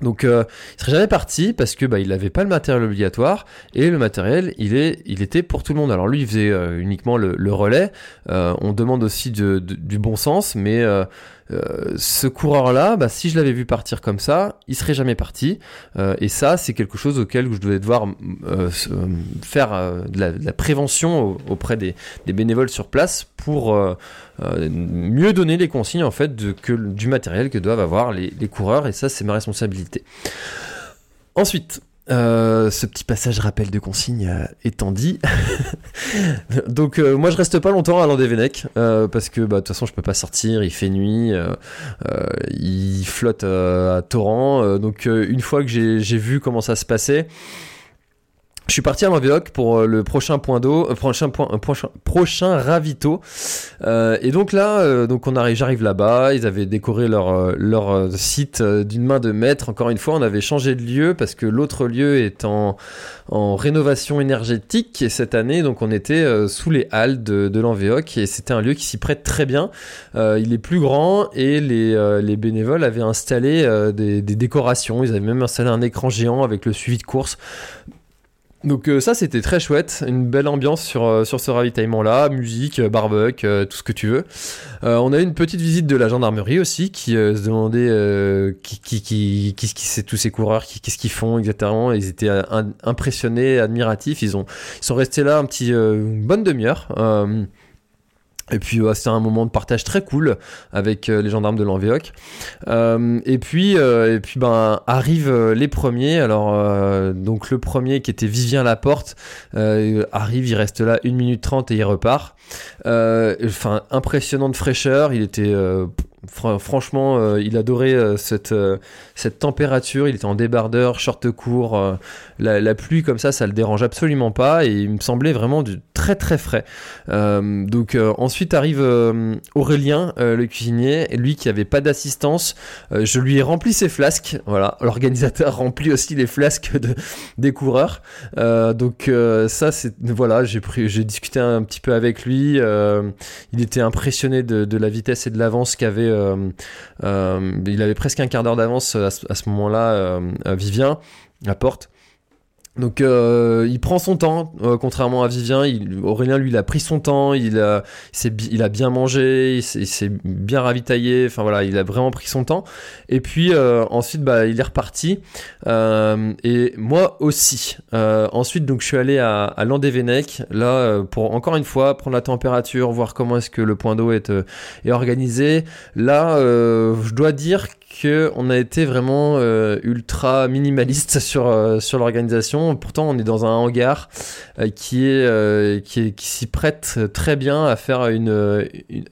Donc euh, il serait jamais parti parce que bah, il n'avait pas le matériel obligatoire et le matériel il est il était pour tout le monde. Alors lui il faisait euh, uniquement le, relais. Euh, on demande aussi du bon sens, mais euh, ce coureur-là, bah, si je l'avais vu partir comme ça, il serait jamais parti. Euh, et ça, c'est quelque chose auquel je devais devoir euh, faire de la, prévention auprès des, bénévoles sur place pour mieux donner les consignes en fait de, que, du matériel que doivent avoir les coureurs. Et ça, c'est ma responsabilité. Ensuite, euh, ce petit passage rappel de consigne euh, étant dit. donc euh, moi je reste pas longtemps à Landévennec parce que bah, de toute façon je peux pas sortir, il fait nuit, il flotte à torrent. donc une fois que j'ai vu comment ça se passait, je suis parti à Languedoc pour euh, le prochain point d'eau, euh, prochain point, un prochain, prochain ravito. Euh, et donc là, euh, donc on arrive, j'arrive là-bas. Ils avaient décoré leur leur site d'une main de maître. Encore une fois, on avait changé de lieu parce que l'autre lieu est en en rénovation énergétique et cette année. Donc on était sous les halles de, de et c'était un lieu qui s'y prête très bien. il est plus grand et les les bénévoles avaient installé des décorations. Ils avaient même installé un écran géant avec le suivi de course. Donc euh, ça c'était très chouette, une belle ambiance sur, euh, sur ce ravitaillement là, musique, euh, barbecue, tout ce que tu veux. on a eu une petite visite de la gendarmerie aussi qui se demandait qui, qui, qui, qui, qui c'est tous ces coureurs, qu'est-ce qu'ils font exactement. Ils étaient impressionnés, admiratifs. Ils ont ils sont restés là un petit une bonne demi-heure. Et puis c'est un moment de partage très cool avec euh, les gendarmes de l'Envéoc. Euh, et puis euh, et puis ben arrivent les premiers. Alors donc le premier qui était Vivien Laporte arrive, il reste là 1 minute 30 et il repart. Enfin impressionnante fraîcheur, il était franchement, euh, il adorait euh, cette, euh, cette température. Il était en débardeur, short court. La, pluie comme ça, ça le dérange absolument pas. Et il me semblait vraiment du très très frais. donc ensuite arrive Aurélien, le cuisinier, lui qui avait pas d'assistance. je lui ai rempli ses flasques. Voilà, l'organisateur remplit aussi les flasques de, des coureurs. donc ça, c'est voilà, j'ai discuté un petit peu avec lui. Il était impressionné de, la vitesse et de l'avance qu'avait euh, euh, il avait presque un quart d'heure d'avance à, ce moment-là, euh, Vivien, à porte. Donc euh, il prend son temps, euh, contrairement à Vivien. Il, Aurélien lui il a pris son temps, il a, il, a bien mangé, il s'est bien ravitaillé. Enfin voilà, il a vraiment pris son temps. Et puis euh, ensuite bah il est reparti. et moi aussi. ensuite donc je suis allé à, à Landévennec là pour encore une fois prendre la température, voir comment est-ce que le point d'eau est, est organisé. Là je dois dire on a été vraiment euh, ultra minimaliste sur euh, sur l'organisation. Pourtant, on est dans un hangar euh, qui est qui s'y prête très bien à faire une,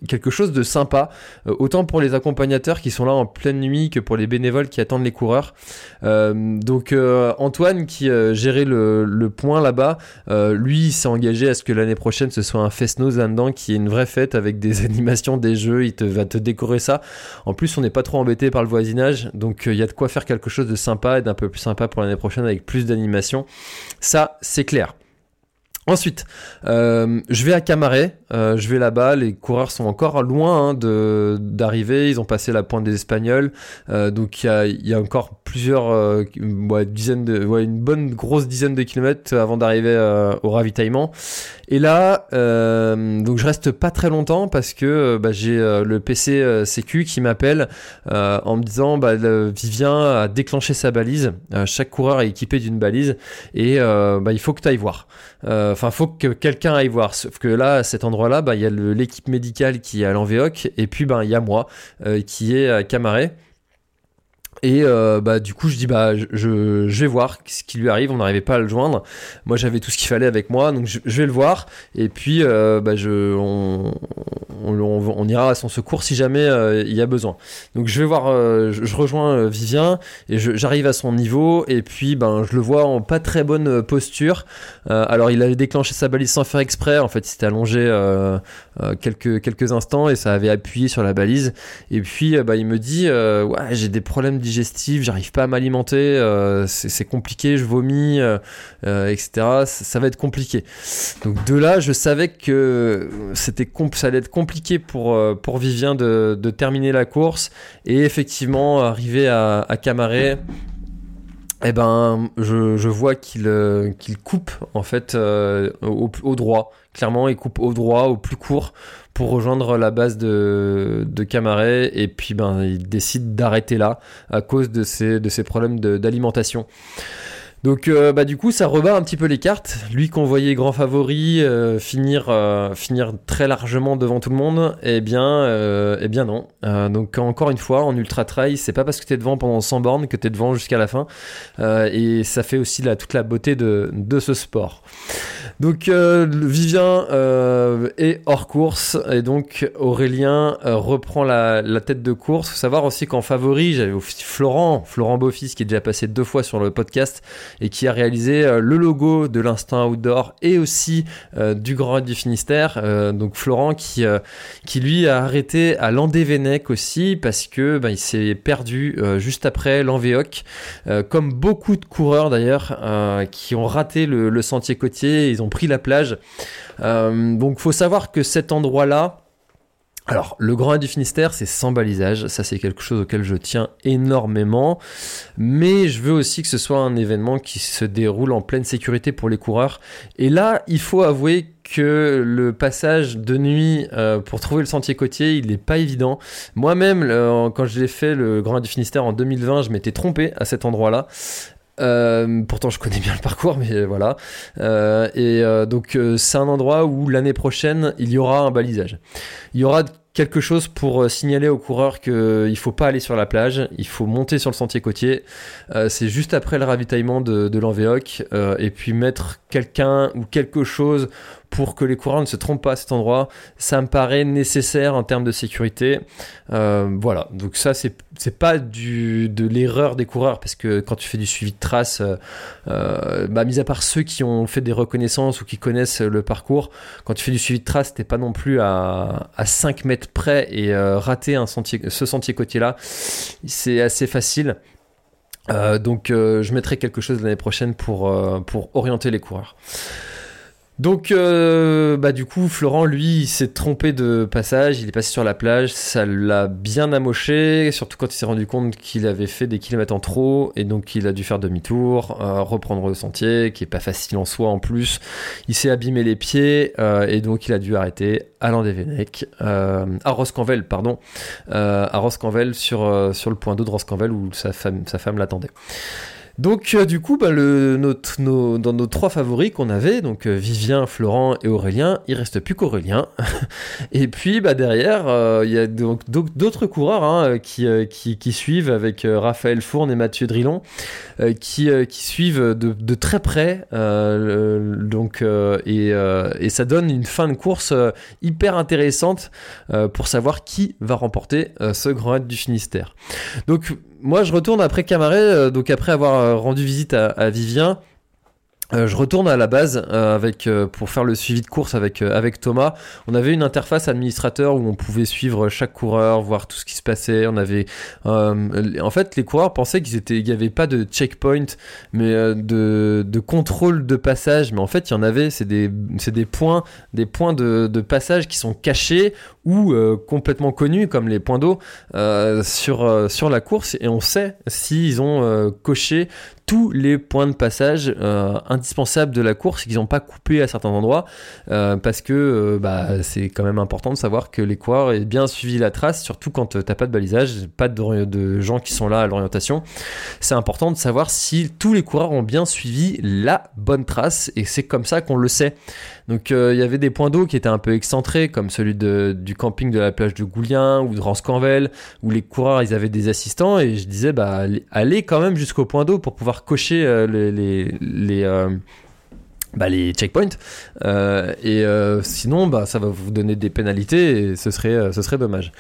quelque chose de sympa, autant pour les accompagnateurs qui sont là en pleine nuit que pour les bénévoles qui attendent les coureurs. donc Antoine qui gérait le, le point là-bas, lui s'est engagé à ce que l'année prochaine ce soit un fest-noz là-dedans qui est une vraie fête avec des animations, des jeux. Il te va te décorer ça. En plus, on n'est pas trop embêté par le voisinage, donc il euh, y a de quoi faire quelque chose de sympa et d'un peu plus sympa pour l'année prochaine avec plus d'animation. Ça, c'est clair. Ensuite, euh, je vais à Camaret, euh, je vais là-bas, les coureurs sont encore loin hein, d'arriver, ils ont passé la pointe des Espagnols, donc il y a, y a, encore plusieurs dizaines de, une bonne grosse dizaine de kilomètres avant d'arriver au ravitaillement. Et là, donc je reste pas très longtemps parce que bah, j'ai le PC Sécu qui m'appelle en me disant bah, Vivien a déclenché sa balise. chaque coureur est équipé d'une balise et bah, il faut que tu ailles voir. Enfin, faut que quelqu'un aille voir. Sauf que là, à cet endroit-là, bah, il y a l'équipe médicale qui est à l'Envéoc et puis ben il y a moi qui est à Camaret. Et euh, bah du coup je dis bah je, je, vais voir ce qui lui arrive. On n'arrivait pas à le joindre. Moi j'avais tout ce qu'il fallait avec moi, donc je, vais le voir. Et puis euh, bah, je on, on, ira à son secours si jamais euh, il y a besoin. Donc je vais voir, je, rejoins Vivien et j'arrive à son niveau. Et puis ben je le vois en pas très bonne posture. alors il avait déclenché sa balise sans faire exprès. En fait il s'était allongé quelques quelques instants et ça avait appuyé sur la balise. Et puis bah, il me dit ouais j'ai des problèmes digestive, j'arrive pas à m'alimenter, euh, c'est compliqué, je vomis, euh, euh, etc. Ça, va être compliqué. Donc de là, je savais que c'était ça allait être compliqué pour pour Vivien de, terminer la course et effectivement arriver à, à Camaret. Eh ben, je, vois qu'il qu'il coupe en fait au, au droit. Clairement, il coupe au droit, au plus court pour rejoindre la base de, de Camaret et puis ben il décide d'arrêter là à cause de ces, de ces problèmes d'alimentation. Donc euh, bah du coup ça rebat un petit peu les cartes. Lui qu'on voyait grand favori euh, finir euh, finir très largement devant tout le monde, eh bien eh bien non. donc encore une fois en ultra trail, c'est pas parce que tu es devant pendant 100 bornes que tu es devant jusqu'à la fin et ça fait aussi la, toute la beauté de ce sport. Donc Vivien est hors course et donc Aurélien reprend la, tête de course. Faut savoir aussi qu'en favori, j'avais Florent, Florent Beaufils qui est déjà passé deux fois sur le podcast et qui a réalisé euh, le logo de l'instant outdoor et aussi euh, du Grand du Finistère. Euh, donc Florent qui, qui lui a arrêté à Landévennec aussi parce que ben, il s'est perdu juste après l'Envéoc, comme beaucoup de coureurs d'ailleurs qui ont raté le, le, sentier côtier, ils pris la plage. donc faut savoir que cet endroit-là, alors, le Grand Raid du Finistère, c'est sans balisage. Ça, c'est quelque chose auquel je tiens énormément. Mais je veux aussi que ce soit un événement qui se déroule en pleine sécurité pour les coureurs. Et là, il faut avouer que le passage de nuit euh, pour trouver le sentier côtier, il n'est pas évident. Moi-même, quand j'ai fait le Grand Raid du Finistère en 2020, je m'étais trompé à cet endroit-là. Euh, pourtant, je connais bien le parcours, mais voilà. Euh, et euh, donc, c'est un endroit où l'année prochaine, il y aura un balisage. Il y aura quelque chose pour signaler aux coureurs qu'il ne faut pas aller sur la plage, il faut monter sur le sentier côtier. c'est juste après le ravitaillement de, de et puis mettre quelqu'un ou quelque chose pour que les coureurs ne se trompent pas à cet endroit. Ça me paraît nécessaire en termes de sécurité. Euh, voilà, donc ça, c'est, c'est pas de l'erreur des coureurs, parce que quand tu fais du suivi de trace, euh, euh, bah, mis à part ceux qui ont fait des reconnaissances ou qui connaissent le parcours, quand tu fais du suivi de trace, t'es pas non plus à, à 5 mètres près et rater un sentier, ce sentier côtier-là, c'est assez facile. donc je mettrai quelque chose l'année prochaine pour, pour orienter les coureurs. Donc, euh, bah, du coup, Florent, lui, s'est trompé de passage, il est passé sur la plage, ça l'a bien amoché, surtout quand il s'est rendu compte qu'il avait fait des kilomètres en trop, et donc il a dû faire demi-tour, euh, reprendre le sentier, qui est pas facile en soi en plus. Il s'est abîmé les pieds, euh, et donc il a dû arrêter à Landévennec, à Roscanvel, pardon, à Roscanvel, sur, sur le point d'eau de Roscanvel où sa femme, sa femme l'attendait. Donc euh, du coup, bah, dans nos trois favoris qu'on avait, donc euh, Vivien, Florent et Aurélien, il reste plus qu'Aurélien. et puis bah, derrière, euh, il y a donc d'autres coureurs hein, qui, suivent avec Raphaël Fourne et Mathieu Drillon, qui, suivent de, très près. donc et, et, ça donne une fin de course hyper intéressante pour savoir qui va remporter ce Grand Raid du Finistère. Donc moi, je retourne après Camaret, euh, donc après avoir euh, rendu visite à, Vivien. Euh, je retourne à la base euh, avec euh, pour faire le suivi de course avec avec Thomas. On avait une interface administrateur où on pouvait suivre chaque coureur, voir tout ce qui se passait. On avait en fait les coureurs pensaient qu'ils étaient il y avait pas de checkpoint mais de, contrôle de passage mais en fait il y en avait c'est des c'est des points des points de, passage qui sont cachés ou complètement connus comme les points d'eau sur sur la course et on sait s'ils ont coché tous les points de passage euh, indispensables de la course qu'ils n'ont pas coupé à certains endroits euh, parce que euh, bah, c'est quand même important de savoir que les coureurs aient bien suivi la trace, surtout quand t'as pas de balisage, pas de, de, gens qui sont là à l'orientation. C'est important de savoir si tous les coureurs ont bien suivi la bonne trace et c'est comme ça qu'on le sait. Donc il y avait des points d'eau qui étaient un peu excentrés, comme celui de, du camping de la plage de Goulien ou de Ranscanvel, où les coureurs ils avaient des assistants et je disais bah allez quand même jusqu'au point d'eau pour pouvoir cocher euh, les, les, les euh, bah, les checkpoints. Euh, et sinon bah ça va vous donner des pénalités et ce serait ce serait dommage.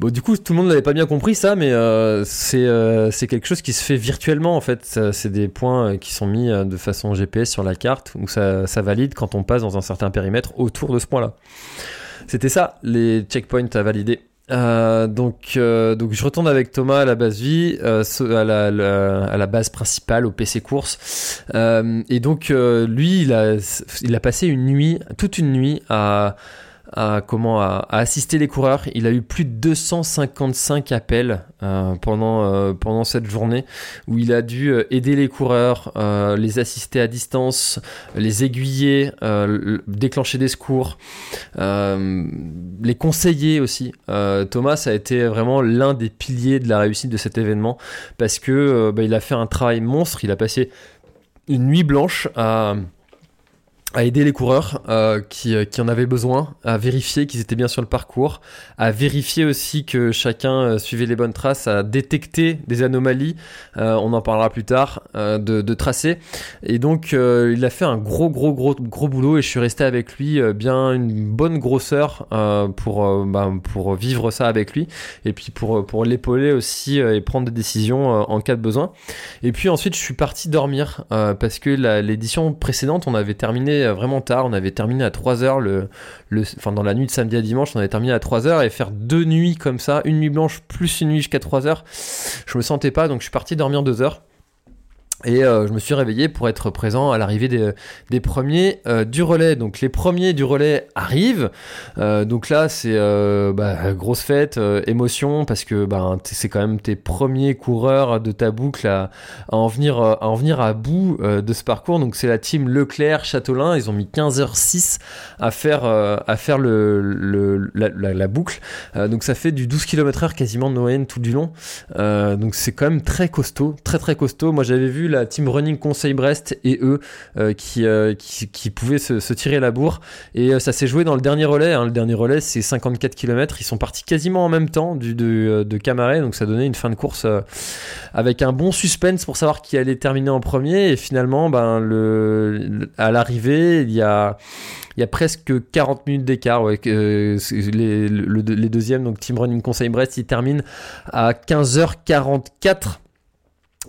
Bon du coup tout le monde n'avait pas bien compris ça mais c'est c'est quelque chose qui se fait virtuellement en fait. C'est des points qui sont mis de façon GPS sur la carte où ça, ça valide quand on passe dans un certain périmètre autour de ce point là c'était ça les checkpoints à valider euh, donc, euh, donc je retourne avec Thomas à la base vie, euh, à, la, à, la, base principale au PC course. et donc lui, il a, il a passé une nuit, toute une nuit à à, comment, à, assister les coureurs. Il a eu plus de 255 appels euh, pendant, euh, pendant cette journée où il a dû euh, aider les coureurs, les assister à distance, les aiguiller, déclencher des secours, les conseiller aussi. Thomas a été vraiment l'un des piliers de la réussite de cet événement parce que bah, il a fait un travail monstre. Il a passé une nuit blanche à à aider les coureurs euh, qui, euh, qui, en avaient besoin, à vérifier qu'ils étaient bien sur le parcours, à vérifier aussi que chacun euh, suivait les bonnes traces, à détecter des anomalies, on en parlera plus tard, de, de tracer. Et donc il a fait un gros gros gros gros boulot et je suis resté avec lui bien une bonne grosseur pour, bah, pour vivre ça avec lui et puis pour, pour l'épauler aussi et prendre des décisions en cas de besoin. Et puis ensuite je suis parti dormir parce que l'édition précédente on avait terminé vraiment tard. On avait terminé à 3h le, le, enfin dans la nuit de samedi à dimanche, on avait terminé à 3h et faire deux nuits comme ça, une nuit blanche plus une nuit jusqu'à 3h, je me sentais pas donc je suis parti dormir 2 heures. Et euh, je me suis réveillé pour être présent à l'arrivée des, des, premiers euh, du relais. Donc les premiers du relais arrivent. Euh, donc là c'est bah, grosse fête, émotion parce que bah, c'est quand même tes premiers coureurs de ta boucle à, en venir à en venir à bout de ce parcours. Donc c'est la team Leclerc Châtelain. Ils ont mis 15h06 à faire à faire la, boucle. donc ça fait du 12 km/h quasiment de moyenne tout du long. donc c'est quand même très costaud, très très costaud. Moi j'avais vu la team running Conseil Brest et eux euh, euh, qui, pouvaient se, tirer la bourre. Et euh, ça s'est joué dans le dernier relais. Hein. Le dernier relais, c'est 54 km. Ils sont partis quasiment en même temps de, de Camaret. Donc ça donnait une fin de course avec un bon suspense pour savoir qui allait terminer en premier. Et finalement, ben, à l'arrivée, il y a il y a presque 40 minutes d'écart. Les, les, deuxièmes, donc Team Running Conseil Brest, ils terminent à 15h44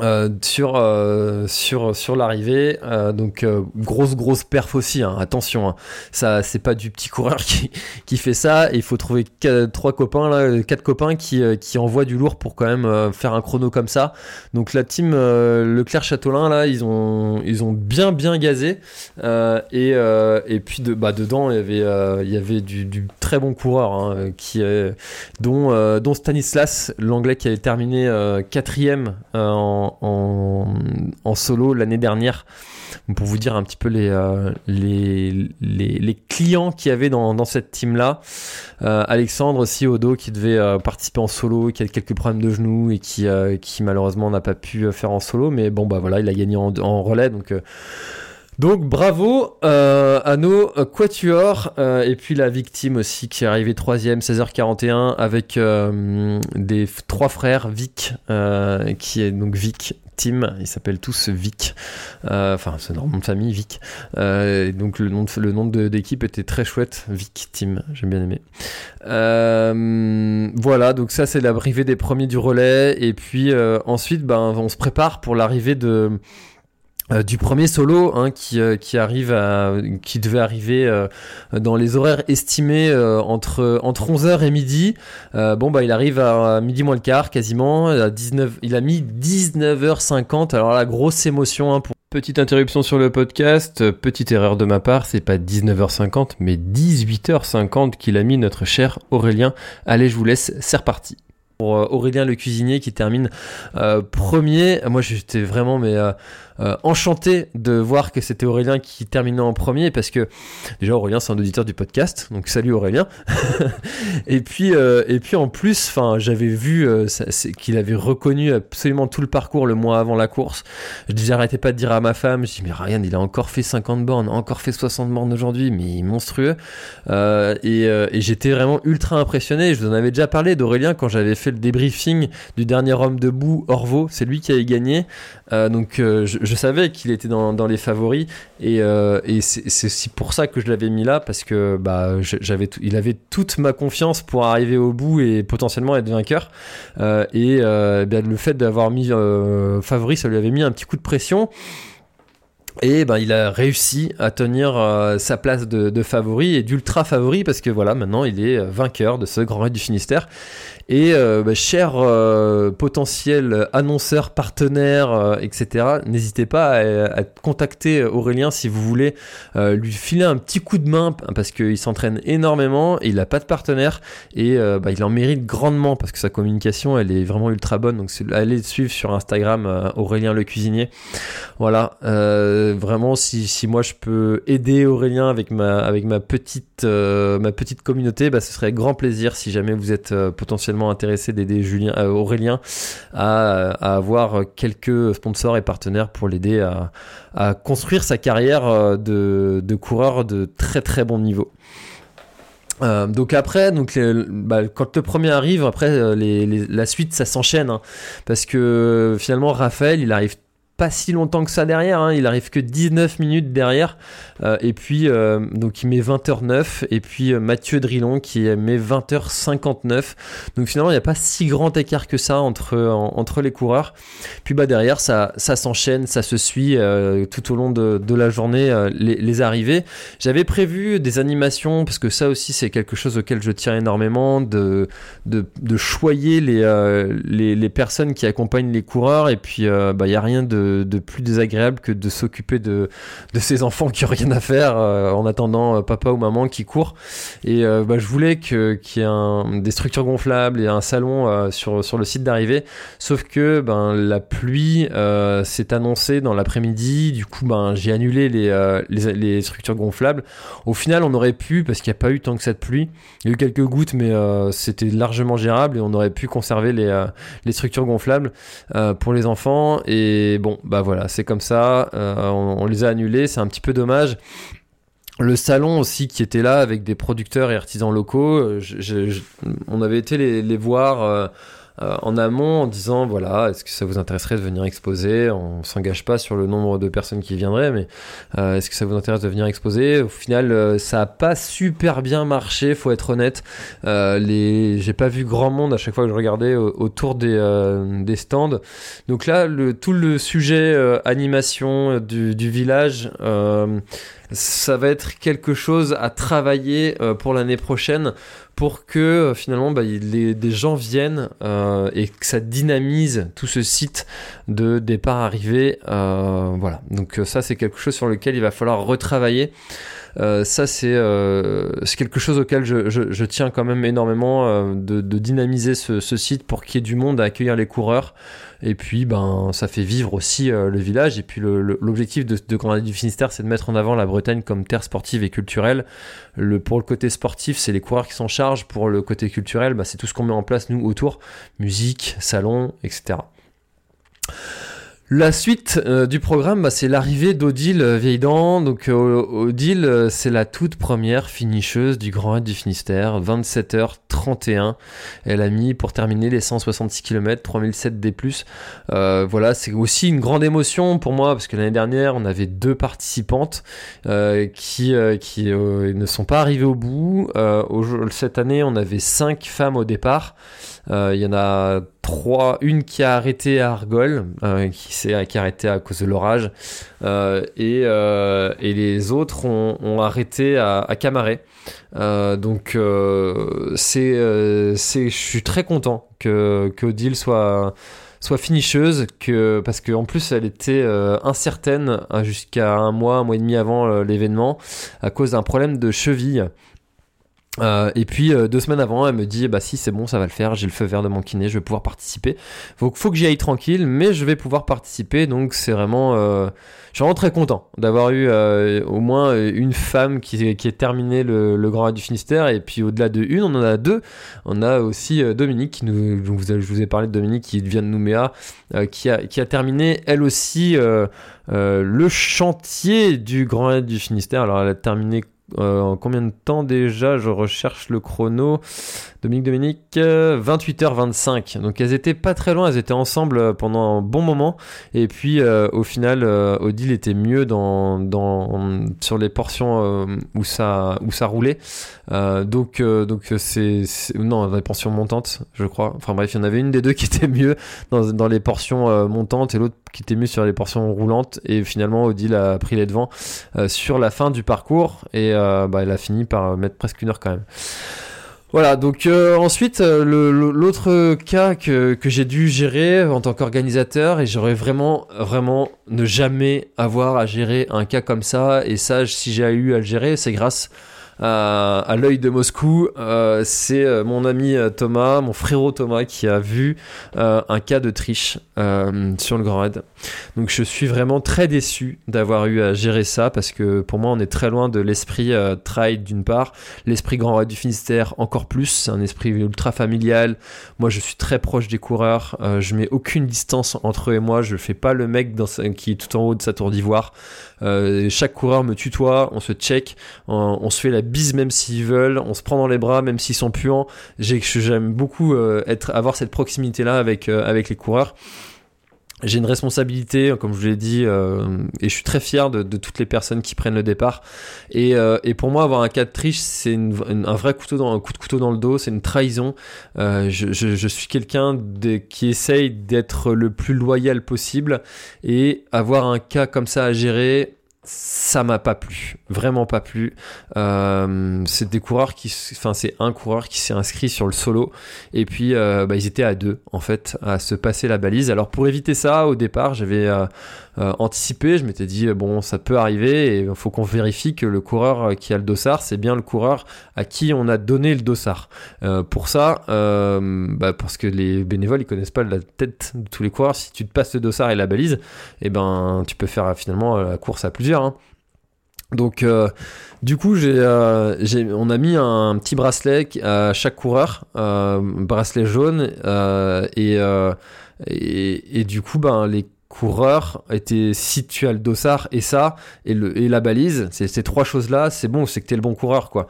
euh, sur euh, sur sur l'arrivée euh, donc grosse grosse perf aussi hein, attention hein. ça c'est pas du petit coureur qui, qui fait ça. Il faut trouver trois copains là quatre copains qui qui envoient du lourd pour quand même faire un chrono comme ça. Donc la team Leclerc Châtelain là ils ont ils ont bien bien gazé. Et et puis de bah dedans il y avait il y avait du, du très bon coureur hein, qui dont dont Stanislas l'anglais qui avait terminé quatrième en en, solo l'année dernière. Pour vous dire un petit peu les, euh, les, les, clients qu'il y avait dans, cette team-là. Euh, Alexandre aussi, Odo, qui devait euh, participer en solo, qui a quelques problèmes de genoux et qui, qui malheureusement n'a pas pu faire en solo. Mais bon, bah voilà, il a gagné en relais. Donc donc bravo euh, à nos quatuors euh, et puis la victime aussi qui est arrivée troisième 16h41 avec euh, des trois frères Vic qui est donc Vic Tim ils s'appellent tous Vic enfin c'est leur nom de famille Vic donc le nom le d'équipe était très chouette Vic Tim j'ai bien aimé. Voilà donc ça c'est l'arrivée des premiers du relais et puis ensuite ben on se prépare pour l'arrivée de euh, du premier solo hein, qui, euh, qui arrive à, qui devait arriver euh, dans les horaires estimés entre, entre 11h et midi. bon bah il arrive à midi moins le quart quasiment, à 19, il a mis 19h50. Alors la grosse émotion hein, pour Petite interruption sur le podcast, petite erreur de ma part, c'est pas 19h50 mais 18h50 qu'il a mis notre cher Aurélien. Allez, je vous laisse, c'est reparti pour Aurélien le cuisinier qui termine premier. Moi j'étais vraiment mais euh, enchanté de voir que c'était Aurélien qui terminait en premier parce que déjà Aurélien c'est un auditeur du podcast donc salut Aurélien. Et puis euh, et puis en plus enfin j'avais vu euh, qu'il avait reconnu absolument tout le parcours le mois avant la course. Je j'arrêtais pas de dire à ma femme. Je dis mais Ryan il a encore fait 50 bornes encore fait 60 bornes aujourd'hui mais monstrueux. Et, et j'étais vraiment ultra impressionné. Je vous en avais déjà parlé d'Aurélien quand j'avais fait le débriefing du dernier homme debout Orvo c'est lui qui avait gagné. Donc je, je savais qu'il était dans, les favoris et, euh, c'est aussi pour ça que je l'avais mis là parce que bah, il avait toute ma confiance pour arriver au bout et potentiellement être vainqueur. Euh, et euh, bien, le fait d'avoir mis favori, ça lui avait mis un petit coup de pression. Et ben, il a réussi à tenir sa place de, de favori et d'ultra favori parce que voilà, maintenant il est vainqueur de ce Grand Raid du Finistère. Et euh, bah, chers euh, potentiels annonceurs, partenaires, euh, etc., n'hésitez pas à, contacter Aurélien si vous voulez lui filer un petit coup de main parce qu'il s'entraîne énormément, il n'a pas de partenaire et bah, il en mérite grandement parce que sa communication elle est vraiment ultra bonne. Donc allez le suivre sur Instagram Aurélien le cuisinier. Voilà, vraiment si, moi je peux aider Aurélien avec ma petite communauté, bah, ce serait grand plaisir si jamais vous êtes potentiellement intéressé d'aider Julien, euh, Aurélien à, avoir quelques sponsors et partenaires pour l'aider à, construire sa carrière euh, de, coureur de très très bon niveau. Euh, donc après, donc bah, quand le premier arrive, après la suite ça s'enchaîne hein. parce que finalement Raphaël il arrive pas si longtemps que ça derrière, hein. il arrive que 19 minutes derrière, euh, et puis euh, donc il met 20h09, et puis euh, Mathieu Drillon qui met 20h59, donc finalement il n'y a pas si grand écart que ça entre, entre les coureurs, puis bah derrière ça, ça s'enchaîne, ça se suit tout au long de, de la journée, les, arrivées. J'avais prévu des animations, parce que ça aussi c'est quelque chose auquel je tiens énormément, de, de, choyer les, les, les, personnes qui accompagnent les coureurs, et puis bah il n'y a rien de de, plus désagréable que de s'occuper de, de ces enfants qui ont rien à faire euh, en attendant euh, papa ou maman qui court. Et euh, bah, je voulais qu'il y ait des structures gonflables et un salon sur, sur le site d'arrivée. Sauf que ben, la pluie s'est annoncée dans l'après-midi. Du coup, ben, j'ai annulé les, les, les, structures gonflables. Au final, on aurait pu, parce qu'il n'y a pas eu tant que cette pluie, il y a eu quelques gouttes, mais c'était largement gérable et on aurait pu conserver les, les structures gonflables pour les enfants. Et bon, bah voilà, c'est comme ça. Euh, on, les a annulés, c'est un petit peu dommage. Le salon aussi qui était là avec des producteurs et artisans locaux, euh, on avait été les, voir. Euh, en amont en disant voilà, est-ce que ça vous intéresserait de venir exposer? On s'engage pas sur le nombre de personnes qui viendraient, mais euh, est-ce que ça vous intéresse de venir exposer? Au final, euh, ça a pas super bien marché, faut être honnête. les, j'ai pas vu grand monde à chaque fois que je regardais autour des, des stands. Donc là, le, tout le sujet animation du, du village ça va être quelque chose à travailler pour l'année prochaine pour que euh, finalement bah, des gens viennent euh, et que ça dynamise tout ce site de départ-arrivée. Euh, voilà, donc ça c'est quelque chose sur lequel il va falloir retravailler. Ça c'est quelque chose auquel je, tiens quand même énormément de, dynamiser ce, site pour qu'il y ait du monde à accueillir les coureurs. Et puis, ben, ça fait vivre aussi euh, le village. Et puis, l'objectif de, de Grand du Finistère, c'est de mettre en avant la Bretagne comme terre sportive et culturelle. Le, pour le côté sportif, c'est les coureurs qui s'en chargent. Pour le côté culturel, ben, c'est tout ce qu'on met en place, nous, autour. Musique, salon, etc. La suite euh, du programme, bah, c'est l'arrivée d'Odile euh, Vieilledent. Donc euh, Odile, c'est la toute première finisseuse du Grand Raid du Finistère, 27h31. Elle a mis pour terminer les 166 km, 3007 D+. voilà, c'est aussi une grande émotion pour moi parce que l'année dernière, on avait deux participantes qui ne sont pas arrivées au bout. cette année, on avait cinq femmes au départ. Il y en a trois, une qui a arrêté à Argol, qui s'est qui a arrêté à cause de l'orage, et, les autres ont, arrêté à, à Camaret. donc c'est, je suis très content que que Odile soit soit finisheuse que parce qu'en plus elle était euh, incertaine hein, jusqu'à un mois, un mois et demi avant euh, l'événement à cause d'un problème de cheville. Euh, et puis deux semaines avant, elle me dit bah si c'est bon, ça va le faire, j'ai le feu vert de mon kiné, je vais pouvoir participer. Faut, faut que j'y aille tranquille, mais je vais pouvoir participer, donc c'est vraiment je suis vraiment très content d'avoir eu euh, au moins une femme qui, qui ait terminé le, le Grand Raid du Finistère. Et puis au-delà de une, on en a deux. On a aussi euh, Dominique, qui nous, je, vous, je vous ai parlé de Dominique qui vient de Nouméa, euh, qui, a, qui a terminé elle aussi le chantier du Grand Raid du Finistère. Alors elle a terminé en combien de temps déjà Je recherche le chrono? Dominique Dominique, 28h25. Euh, Donc elles étaient pas très loin, elles étaient ensemble euh, pendant un bon moment. Et puis euh, au final, Odile était mieux dans, dans, sur les portions où, ça, où ça roulait. donc donc c'est non dans les portions montantes, je crois. Enfin bref, il y en avait une des deux qui était mieux dans, les portions montantes et l'autre qui était mieux sur les portions roulantes. Et finalement, Odile a pris les devants sur la fin du parcours et bah, elle a fini par mettre presque une heure quand même. Voilà, donc euh, ensuite, euh, l'autre cas que, que j'ai dû gérer en tant qu'organisateur, et j'aurais vraiment, vraiment ne jamais avoir à gérer un cas comme ça, et ça, si j'ai eu à le gérer, c'est grâce à, l'œil de Moscou. Euh, c'est euh, mon ami euh, Thomas, mon frérot Thomas, qui a vu un cas de triche sur le Grand Raid. Donc je suis vraiment très déçu d'avoir eu à gérer ça parce que pour moi on est très loin de l'esprit trail d'une part, l'esprit Grand Raid du Finistère encore plus, c'est un esprit ultra familial. Moi je suis très proche des coureurs, je mets aucune distance entre eux et moi, je fais pas le mec qui est tout en haut de sa tour d'ivoire. chaque coureur me tutoie, on se check, on, se fait la bise même s'ils veulent, on se prend dans les bras même s'ils sont puants. J'aime beaucoup euh, être, avoir cette proximité là euh, avec les coureurs. J'ai une responsabilité, comme je vous l'ai dit, euh, et je suis très fier de, toutes les personnes qui prennent le départ. Et, et pour moi, avoir un cas de triche, c'est un vrai couteau dans, un coup de couteau dans le dos, c'est une trahison. je, je, je, suis quelqu'un qui essaye d'être le plus loyal possible, et avoir un cas comme ça à gérer, ça m'a pas plu, vraiment pas plu. Euh, c'est des coureurs qui, enfin c'est un coureur qui s'est inscrit sur le solo et puis euh, bah, ils étaient à deux en fait à se passer la balise. Alors pour éviter ça, au départ j'avais euh, euh, anticipé. Je m'étais dit, bon, ça peut arriver et il faut qu'on vérifie que le coureur euh, qui a le dossard, c'est bien le coureur à qui on a donné le dossard. Euh, pour ça, bah, parce que les bénévoles, ils connaissent pas la tête de tous les coureurs. Si tu te passes le dossard et la balise, eh ben, tu peux faire finalement la course à plusieurs. Hein. Donc, du coup, j'ai, on a mis un, petit bracelet à chaque coureur, bracelet jaune, et, et, et, du coup, ben, les coureur était si tu as le dossard et ça et le et la balise ces trois choses là c'est bon c'est que t'es le bon coureur quoi.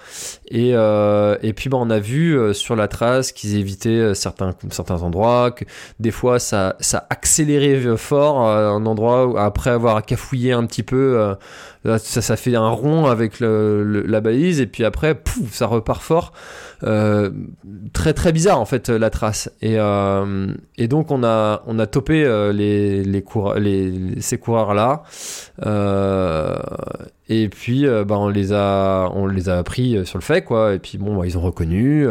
Et euh, et puis bah on a vu euh, sur la trace qu'ils évitaient euh, certains certains endroits que des fois ça ça accélérait fort un endroit où, après avoir cafouillé un petit peu ça fait un rond avec la balise et puis après pouf, ça repart fort. Euh, très très bizarre en fait la trace. Et, euh, et donc on a on a topé euh, les les, ces coureurs là et puis bah, on les a on les a pris sur le fait quoi. Et puis bon bah, ils ont reconnu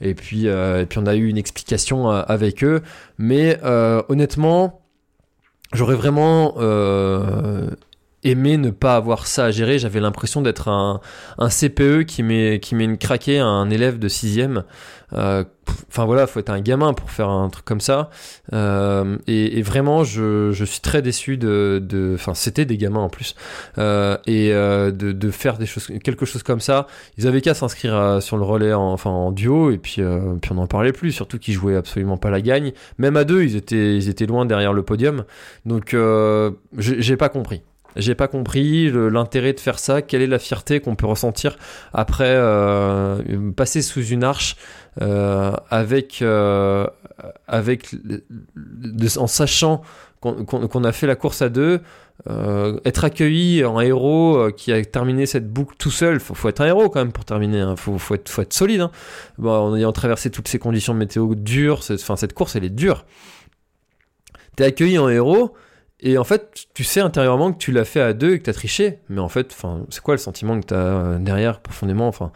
et puis et puis on a eu une explication avec eux. Mais honnêtement j'aurais vraiment aimé ne pas avoir ça à gérer. J'avais l'impression d'être un, un, CPE qui met, qui met une craquée à un élève de sixième. Euh, enfin voilà, faut être un gamin pour faire un truc comme ça. Euh, et, vraiment, je, je, suis très déçu de, enfin c'était des gamins en plus, euh, et euh, de, de, faire des choses, quelque chose comme ça. Ils avaient qu'à s'inscrire euh, sur le relais, en, enfin en duo, et puis, euh, puis on n'en parlait plus. Surtout qu'ils jouaient absolument pas la gagne. Même à deux, ils étaient, ils étaient loin derrière le podium. Donc j'ai pas compris. J'ai pas compris l'intérêt de faire ça. Quelle est la fierté qu'on peut ressentir après euh, passer sous une arche euh, avec, euh, avec en sachant qu'on a fait la course à deux, être accueilli en héros qui a terminé cette boucle tout seul. Faut, faut être un héros quand même pour terminer. Hein. Faut, être, solide. Hein. En ayant traversé toutes ces conditions météo dures, enfin cette course elle est dure. T'es accueilli en héros et en fait, tu sais intérieurement que tu l'as fait à deux et que t'as triché. Mais en fait, c'est quoi le sentiment que t'as euh, derrière profondément? Enfin,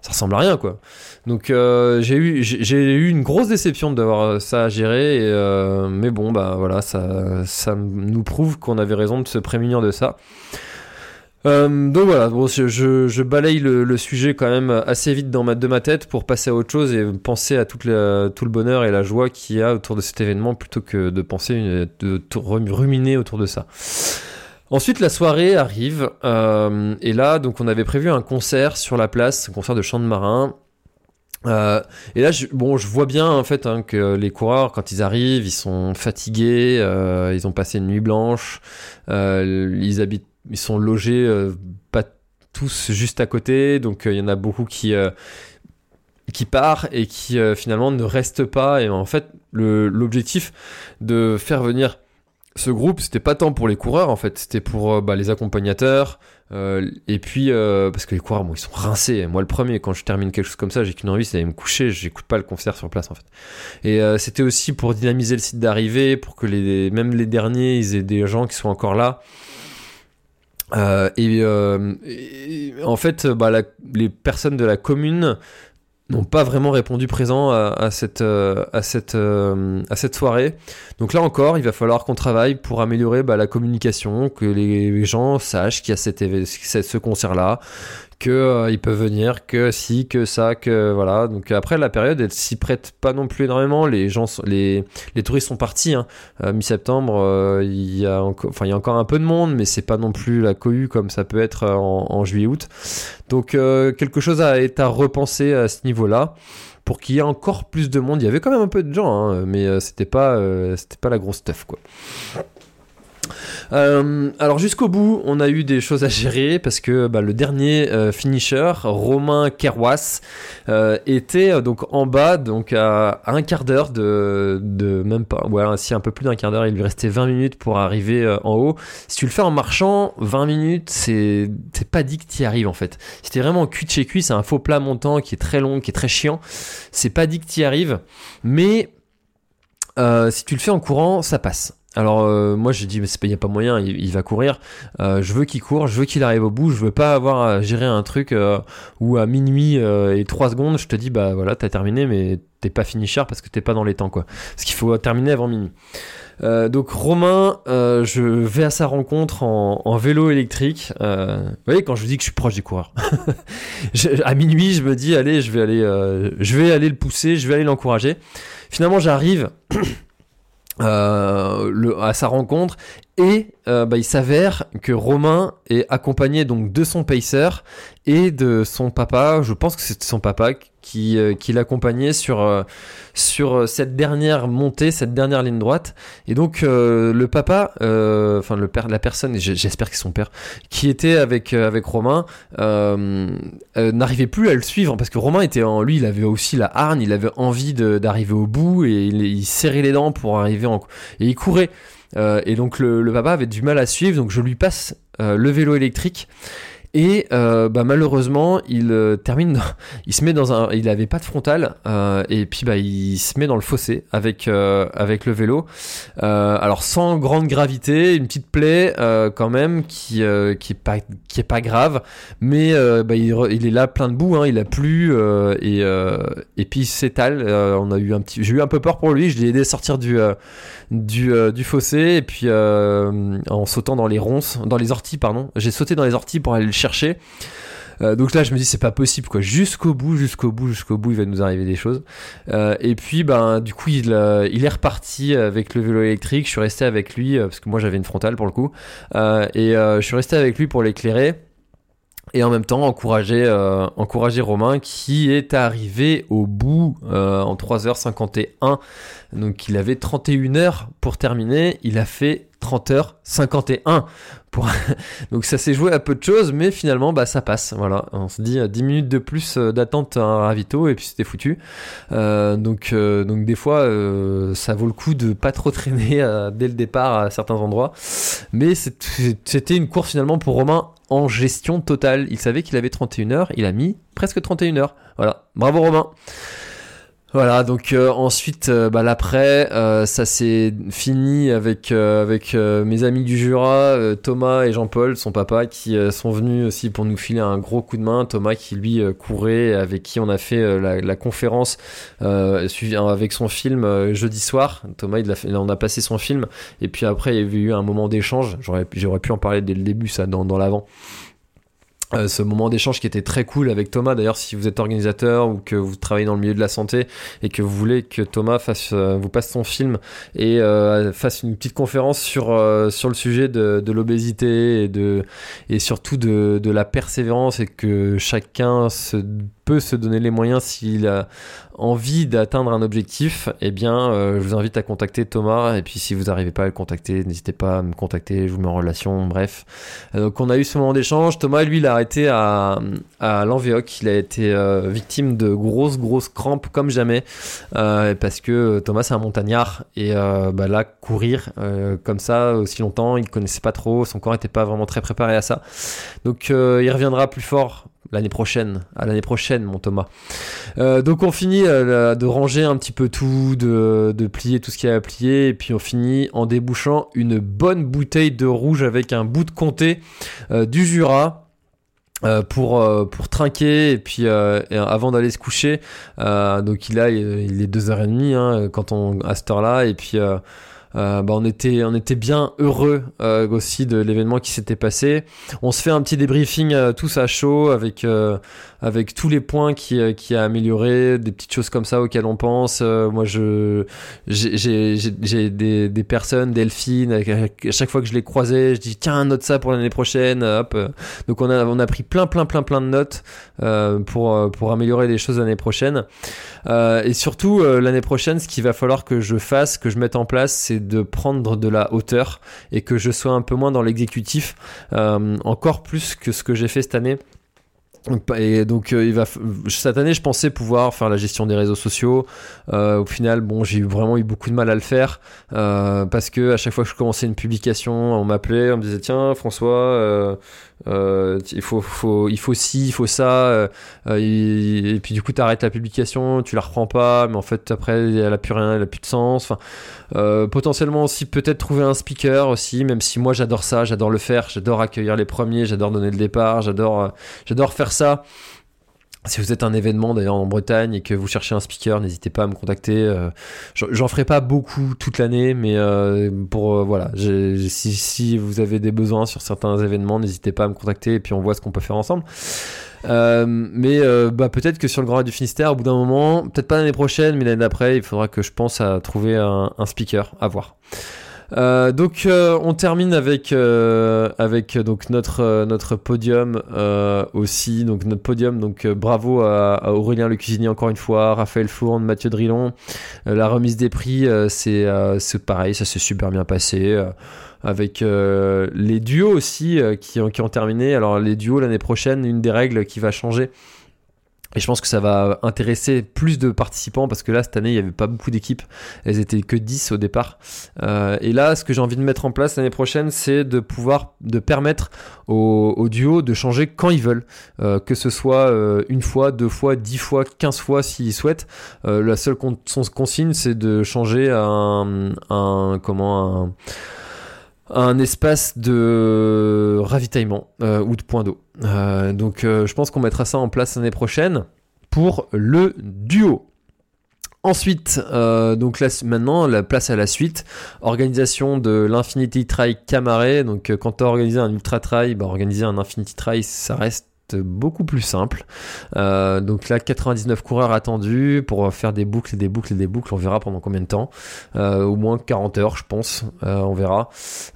ça ressemble à rien, quoi. Donc euh, j'ai eu j'ai eu une grosse déception d'avoir euh, ça à gérer. mais bon, bah voilà, ça ça nous prouve qu'on avait raison de se prémunir de ça. Euh, donc voilà, je, je, balaye le, sujet quand même assez vite dans de ma tête pour passer à autre chose et penser à tout le bonheur et la joie qu'il y a autour de cet événement plutôt que de penser, de, ruminer autour de ça. Ensuite, la soirée arrive euh, et là, donc, on avait prévu un concert sur la place, un concert de chant de marin. Euh, et là, je, bon, je vois bien en fait hein, que les coureurs, quand ils arrivent, ils sont fatigués, ils ont passé une nuit blanche, ils habitent ils sont logés euh, pas tous juste à côté, donc euh, il y en a beaucoup qui euh, qui part et qui finalement ne restent pas. Et en fait, l'objectif de faire venir ce groupe, c'était pas tant pour les coureurs en fait, c'était pour bah, les accompagnateurs. et puis parce que les coureurs, bon, ils sont rincés. Moi, le premier, quand je termine quelque chose comme ça, j'ai qu'une envie, c'est d'aller me coucher. J'écoute pas le concert sur place en fait. Et c'était aussi pour dynamiser le site d'arrivée, pour que même les derniers, ils aient des gens qui sont encore là. Euh, euh, et, en fait, bah, les personnes de la commune n'ont pas vraiment répondu présent à, cette, euh, à, cette, à cette soirée. Donc là encore, il va falloir qu'on travaille pour améliorer bah, la communication, que les gens sachent qu'il y a cette, ce concert-là, que euh, venir, que si, que ça, que voilà. Donc après la période, elle s'y prête pas non plus énormément. Les gens, les, les touristes sont partis. Hein. Euh, mi-septembre, euh, il y a encore, enfin il y a encore un peu de monde, mais c'est pas non plus la cohue comme ça peut être en, juillet-août. Donc quelque chose à, est à repenser à ce niveau-là pour qu'il y ait encore plus de monde. Il y avait quand même un peu de gens, hein, mais c'était pas, c'était pas la grosse stuff quoi. Euh, alors jusqu'au bout, on a eu des choses à gérer parce que bah, le dernier euh, finisher, Romain Kerwas, euh, était donc en bas, donc à, un quart d'heure de, même pas, ouais, si un peu plus d'un quart d'heure, il lui restait 20 minutes pour arriver en haut. Si tu le fais en marchant, 20 minutes, c'est pas dit que tu y arrives en fait. C'était vraiment cuit de chez cuit, c'est un faux plat montant qui est très long, qui est très chiant. C'est pas dit que tu y arrives, mais si tu le fais en courant, ça passe. Alors euh, moi j'ai dit mais il n'y a pas moyen, il, va courir. Euh, je veux qu'il court, je veux qu'il arrive au bout. Je veux pas avoir à gérer un truc euh, où à minuit et 3 secondes je te dis bah voilà t'as terminé mais t'es pas fini cher parce que t'es pas dans les temps quoi. Parce qu'il faut terminer avant minuit. donc Romain, je vais à sa rencontre en, vélo électrique. vous voyez quand je vous dis que je suis proche des coureurs. à minuit je me dis allez je vais aller, je vais aller le pousser, je vais aller l'encourager. Finalement j'arrive. Euh, le, à sa rencontre. Et euh, bah, il s'avère que Romain est accompagné donc de son pacer et de son papa, je pense que c'est son papa qui, euh, qui l'accompagnait sur, euh, sur cette dernière montée, cette dernière ligne droite. Et donc le papa, enfin le père, la personne, j'espère que son père, qui était avec, avec Romain, n'arrivait plus à le suivre parce que Romain était en lui, il avait aussi la hargne, il avait envie d'arriver au bout et il, serrait les dents pour arriver en et il courait. Euh, et donc le, papa avait du mal à suivre, donc je lui passe euh, le vélo électrique. Et euh, bah, malheureusement, il euh, termine, il se met dans un, il avait pas de frontal, euh, et puis bah il se met dans le fossé avec euh, avec le vélo. alors sans grande gravité, une petite plaie quand même qui qui est pas qui est pas grave, mais bah, il, il, est là plein de boue, hein, il a plu et et puis il s'étale. on a eu un petit, j'ai eu un peu peur pour lui, je l'ai aidé à sortir du du, du fossé et puis en sautant dans les ronces, dans les orties pardon, j'ai sauté dans les orties pour aller le chercher. Euh, donc là, je me dis c'est pas possible quoi. Jusqu'au bout, jusqu'au bout, jusqu'au bout, il va nous arriver des choses. Euh, et puis ben du coup, il, euh, il est reparti avec le vélo électrique. Je suis resté avec lui parce que moi j'avais une frontale pour le coup. et je suis resté avec lui pour l'éclairer et en même temps encourager, encourager Romain qui est arrivé au bout en 3h51. Donc il avait 31 heures pour terminer, il a fait 30 heures 51 pour... donc ça s'est joué à peu de choses mais finalement bah ça passe voilà on se dit 10 minutes de plus d'attente à un ravito et puis c'était foutu donc donc des fois ça vaut le coup de pas trop traîner dès le départ à certains endroits mais c'était une course finalement pour Romain en gestion totale. Il savait qu'il avait 31 heures, il a mis presque 31 heures. Voilà, bravo Romain. Voilà, donc euh, ensuite, euh, bah, l'après, euh, ça s'est fini avec avec mes amis du Jura, Thomas et Jean-Paul, son papa, qui sont venus aussi pour nous filer un gros coup de main. Thomas qui lui courait, avec qui on a fait la, conférence avec son film jeudi soir. Thomas, il a fait, on a passé son film, et puis après, il y avait eu un moment d'échange. J'aurais j'aurais pu en parler dès le début, ça, dans, dans l'avant. Euh, ce moment d'échange qui était très cool avec Thomas. D'ailleurs, si vous êtes organisateur ou que vous travaillez dans le milieu de la santé et que vous voulez que Thomas fasse, euh, vous passe son film et euh, fasse une petite conférence sur sur le sujet de, de l'obésité et de et surtout de, de la persévérance et que chacun se peut se donner les moyens s'il a envie d'atteindre un objectif, eh bien, euh, je vous invite à contacter Thomas. Et puis, si vous n'arrivez pas à le contacter, n'hésitez pas à me contacter. Je vous mets en relation. Bref. Euh, donc, on a eu ce moment d'échange. Thomas, lui, il a arrêté à, à. Il a été euh, victime de grosses, grosses crampes comme jamais. parce que Thomas, c'est un montagnard. Et bah, là, courir comme ça aussi longtemps, il connaissait pas trop. Son corps n'était pas vraiment très préparé à ça. Donc, il reviendra plus fort l'année prochaine. À l'année prochaine, mon Thomas. Euh, donc on finit euh, de ranger un petit peu tout, de, de plier tout ce qu'il y a à plier, et puis on finit en débouchant une bonne bouteille de rouge avec un bout de comté euh, du Jura. pour pour trinquer et puis avant d'aller se coucher donc il a il est 2h30 hein, quand on à cette heure là et puis euh, bah, on était on était bien heureux euh, aussi de l'événement qui s'était passé. On se fait un petit débriefing euh, tous à chaud avec avec tous les points qui qui a amélioré, des petites choses comme ça auxquelles on pense. moi je j'ai j'ai des des personnes, Delphine, à chaque fois que je les croisais, je dis tiens note ça pour l'année prochaine. Hop. Donc on a on a pris plein plein plein plein de notes pour pour améliorer les choses l'année prochaine. et surtout l'année prochaine, ce qu'il va falloir que je fasse, que je mette en place, c'est de prendre de la hauteur et que je sois un peu moins dans l'exécutif, euh, encore plus que ce que j'ai fait cette année. Et donc euh, il va cette année je pensais pouvoir faire la gestion des réseaux sociaux. Euh, au final bon j'ai vraiment eu beaucoup de mal à le faire parce que à chaque fois que je commençais une publication on m'appelait on me disait tiens François euh, il faut, faut, il faut ci, il faut ça, euh, euh, et, puis du coup tu arrêtes la publication, tu la reprends pas, mais en fait après elle a plus rien, elle a plus de sens. Enfin, potentiellement aussi peut-être trouver un speaker aussi, même si moi j'adore ça, j'adore le faire, j'adore accueillir les premiers, j'adore donner le départ, j'adore, j'adore faire ça. Si vous êtes un événement d'ailleurs en Bretagne et que vous cherchez un speaker, n'hésitez pas à me contacter. Euh, j'en ferai pas beaucoup toute l'année, mais euh, pour euh, voilà, si, si, vous avez des besoins sur certains événements, n'hésitez pas à me contacter et puis on voit ce qu'on peut faire ensemble. mais bah, peut-être que sur le Grand Raid du Finistère, au bout d'un moment, peut-être pas l'année prochaine, mais l'année d'après, il faudra que je pense à trouver un, un speaker à voir. Euh, donc euh, on termine avec euh, avec donc notre notre podium aussi. Donc notre podium donc bravo à, Aurélien le cuisinier encore une fois Raphaël Fourne Mathieu Drillon la remise des prix c'est pareil ça s'est super bien passé avec les duos aussi qui, qui ont terminé. Alors les duos l'année prochaine une des règles qui va changer et je pense que ça va intéresser plus de participants parce que là, cette année, il n'y avait pas beaucoup d'équipes. Elles étaient que 10 au départ. Euh, et là, ce que j'ai envie de mettre en place l'année prochaine, c'est de pouvoir, de permettre aux, duos de changer quand ils veulent. Euh, que ce soit euh, une fois, deux fois, dix fois, quinze fois s'ils souhaitent. La seule consigne, c'est de changer un, comment, un, espace de ravitaillement ou de point d'eau. Euh, donc euh, je pense qu'on mettra ça en place l'année prochaine pour le duo. Ensuite, donc là, maintenant, la place à la suite, organisation de l'Infinity Trail Camaret. Donc quand tu as organisé un Ultra Trail, bah, organiser un Infinity Trail, ça reste beaucoup plus simple. Euh, donc là, 99 coureurs attendus pour faire des boucles et des boucles et des boucles. On verra pendant combien de temps. Euh, au moins 40 heures, je pense. Euh, on verra.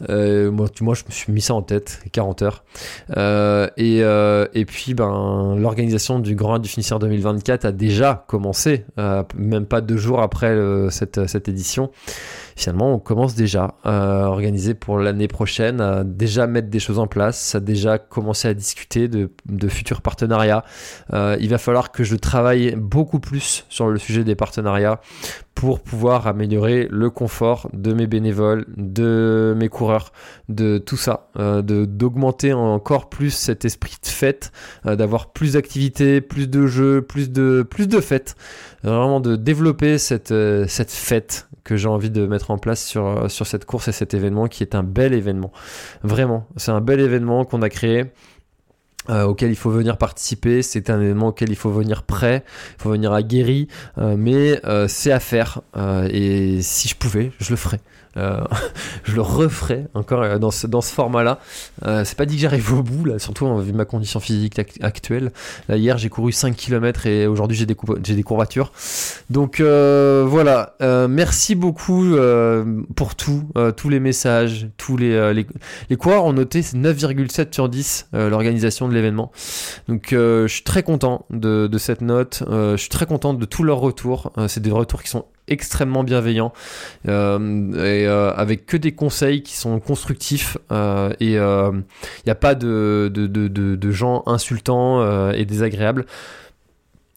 moi, moi, je me suis mis ça en tête, 40 heures. et, et puis, ben, l'organisation du Grand du Finisseur 2024 a déjà commencé, même pas deux jours après cette, cette édition. Finalement, on commence déjà à organiser pour l'année prochaine, à déjà mettre des choses en place, à déjà commencer à discuter de, de futurs partenariats. Euh, il va falloir que je travaille beaucoup plus sur le sujet des partenariats pour pouvoir améliorer le confort de mes bénévoles, de mes coureurs, de tout ça, euh, d'augmenter encore plus cet esprit de fête, euh, d'avoir plus d'activités, plus de jeux, plus de plus de fêtes, vraiment de développer cette euh, cette fête que j'ai envie de mettre en place sur sur cette course et cet événement qui est un bel événement. Vraiment, c'est un bel événement qu'on a créé. Euh, auquel il faut venir participer, c'est un événement auquel il faut venir prêt, il faut venir aguerri, euh, mais euh, c'est à faire et si je pouvais, je le ferais. Euh, je le referai encore euh, dans ce, dans ce format-là. Euh, c'est pas dit que j'arrive au bout, là, surtout en vu ma condition physique actuelle. Là, hier, j'ai couru 5 km et aujourd'hui, j'ai des, des courbatures. Donc voilà, merci beaucoup pour tout, tous les messages, tous les, les, les coureurs ont noté 9,7 sur 10 l'organisation de l'événement. Donc je suis très content de cette note, je suis très content de tous leurs retours. c'est des retours qui sont extrêmement bienveillant euh, et euh, avec que des conseils qui sont constructifs euh, et il n'y a pas de, de, de, de gens insultants et désagréables.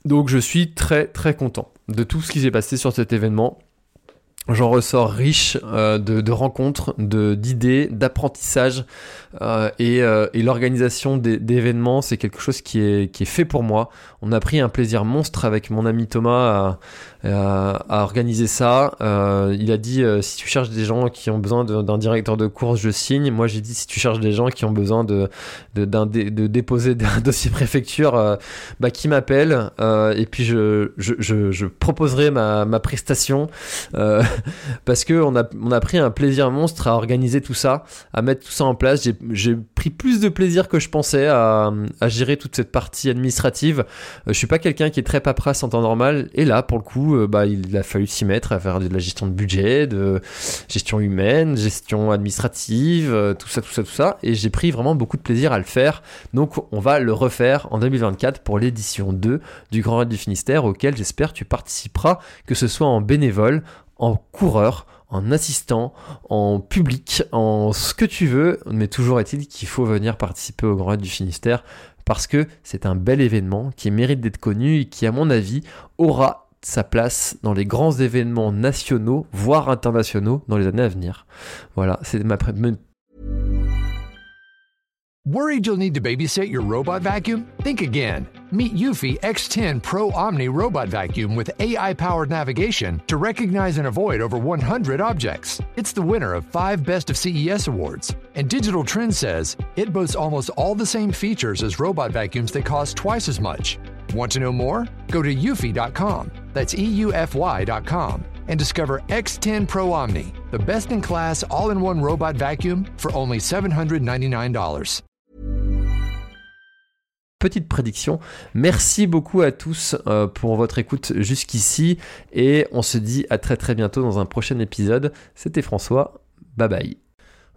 Donc je suis très très content de tout ce qui s'est passé sur cet événement. J'en ressors riche de, de, rencontres, d'idées, d'apprentissage et, et l'organisation d'événements, c'est quelque chose qui est, qui est fait pour moi. On a pris un plaisir monstre avec mon ami Thomas à, euh, à organiser ça. Euh, il a dit euh, si tu cherches des gens qui ont besoin d'un directeur de course, je signe. Moi, j'ai dit si tu cherches des gens qui ont besoin de, de, déposer un dossier préfecture, bah, qui m'appelle et puis je, je proposerai ma, ma prestation parce que on a, on a pris un plaisir monstre à organiser tout ça, à mettre tout ça en place. J'ai pris plus de plaisir que je pensais à, à gérer toute cette partie administrative. je suis pas quelqu'un qui est très paperasse en temps normal et là, pour le coup, euh, bah, il a fallu s'y mettre à faire de la gestion de budget, de gestion humaine, gestion administrative, euh, tout ça, tout ça, tout ça. Et j'ai pris vraiment beaucoup de plaisir à le faire. Donc on va le refaire en 2024 pour l'édition 2 du Grand Raid du Finistère, auquel j'espère tu participeras, que ce soit en bénévole, en coureur, en assistant, en public, en ce que tu veux, mais toujours est-il qu'il faut venir participer au Grand Raid du Finistère parce que c'est un bel événement qui mérite d'être connu et qui, à mon avis, aura sa place dans les grands événements nationaux, voire internationaux, dans les années à venir. Voilà, c'est ma Worried you'll need to babysit your robot vacuum? Think again. Meet Eufy X10 Pro Omni Robot Vacuum with AI powered navigation to recognize and avoid over 100 objects. It's the winner of five Best of CES awards. And Digital Trends says it boasts almost all the same features as robot vacuums that cost twice as much. Want to know more? Go to eufy.com, that's EUFY.com, and discover X10 Pro Omni, the best in class all in one robot vacuum for only $799. Petite prédiction. Merci beaucoup à tous euh, pour votre écoute jusqu'ici et on se dit à très très bientôt dans un prochain épisode. C'était François. Bye bye.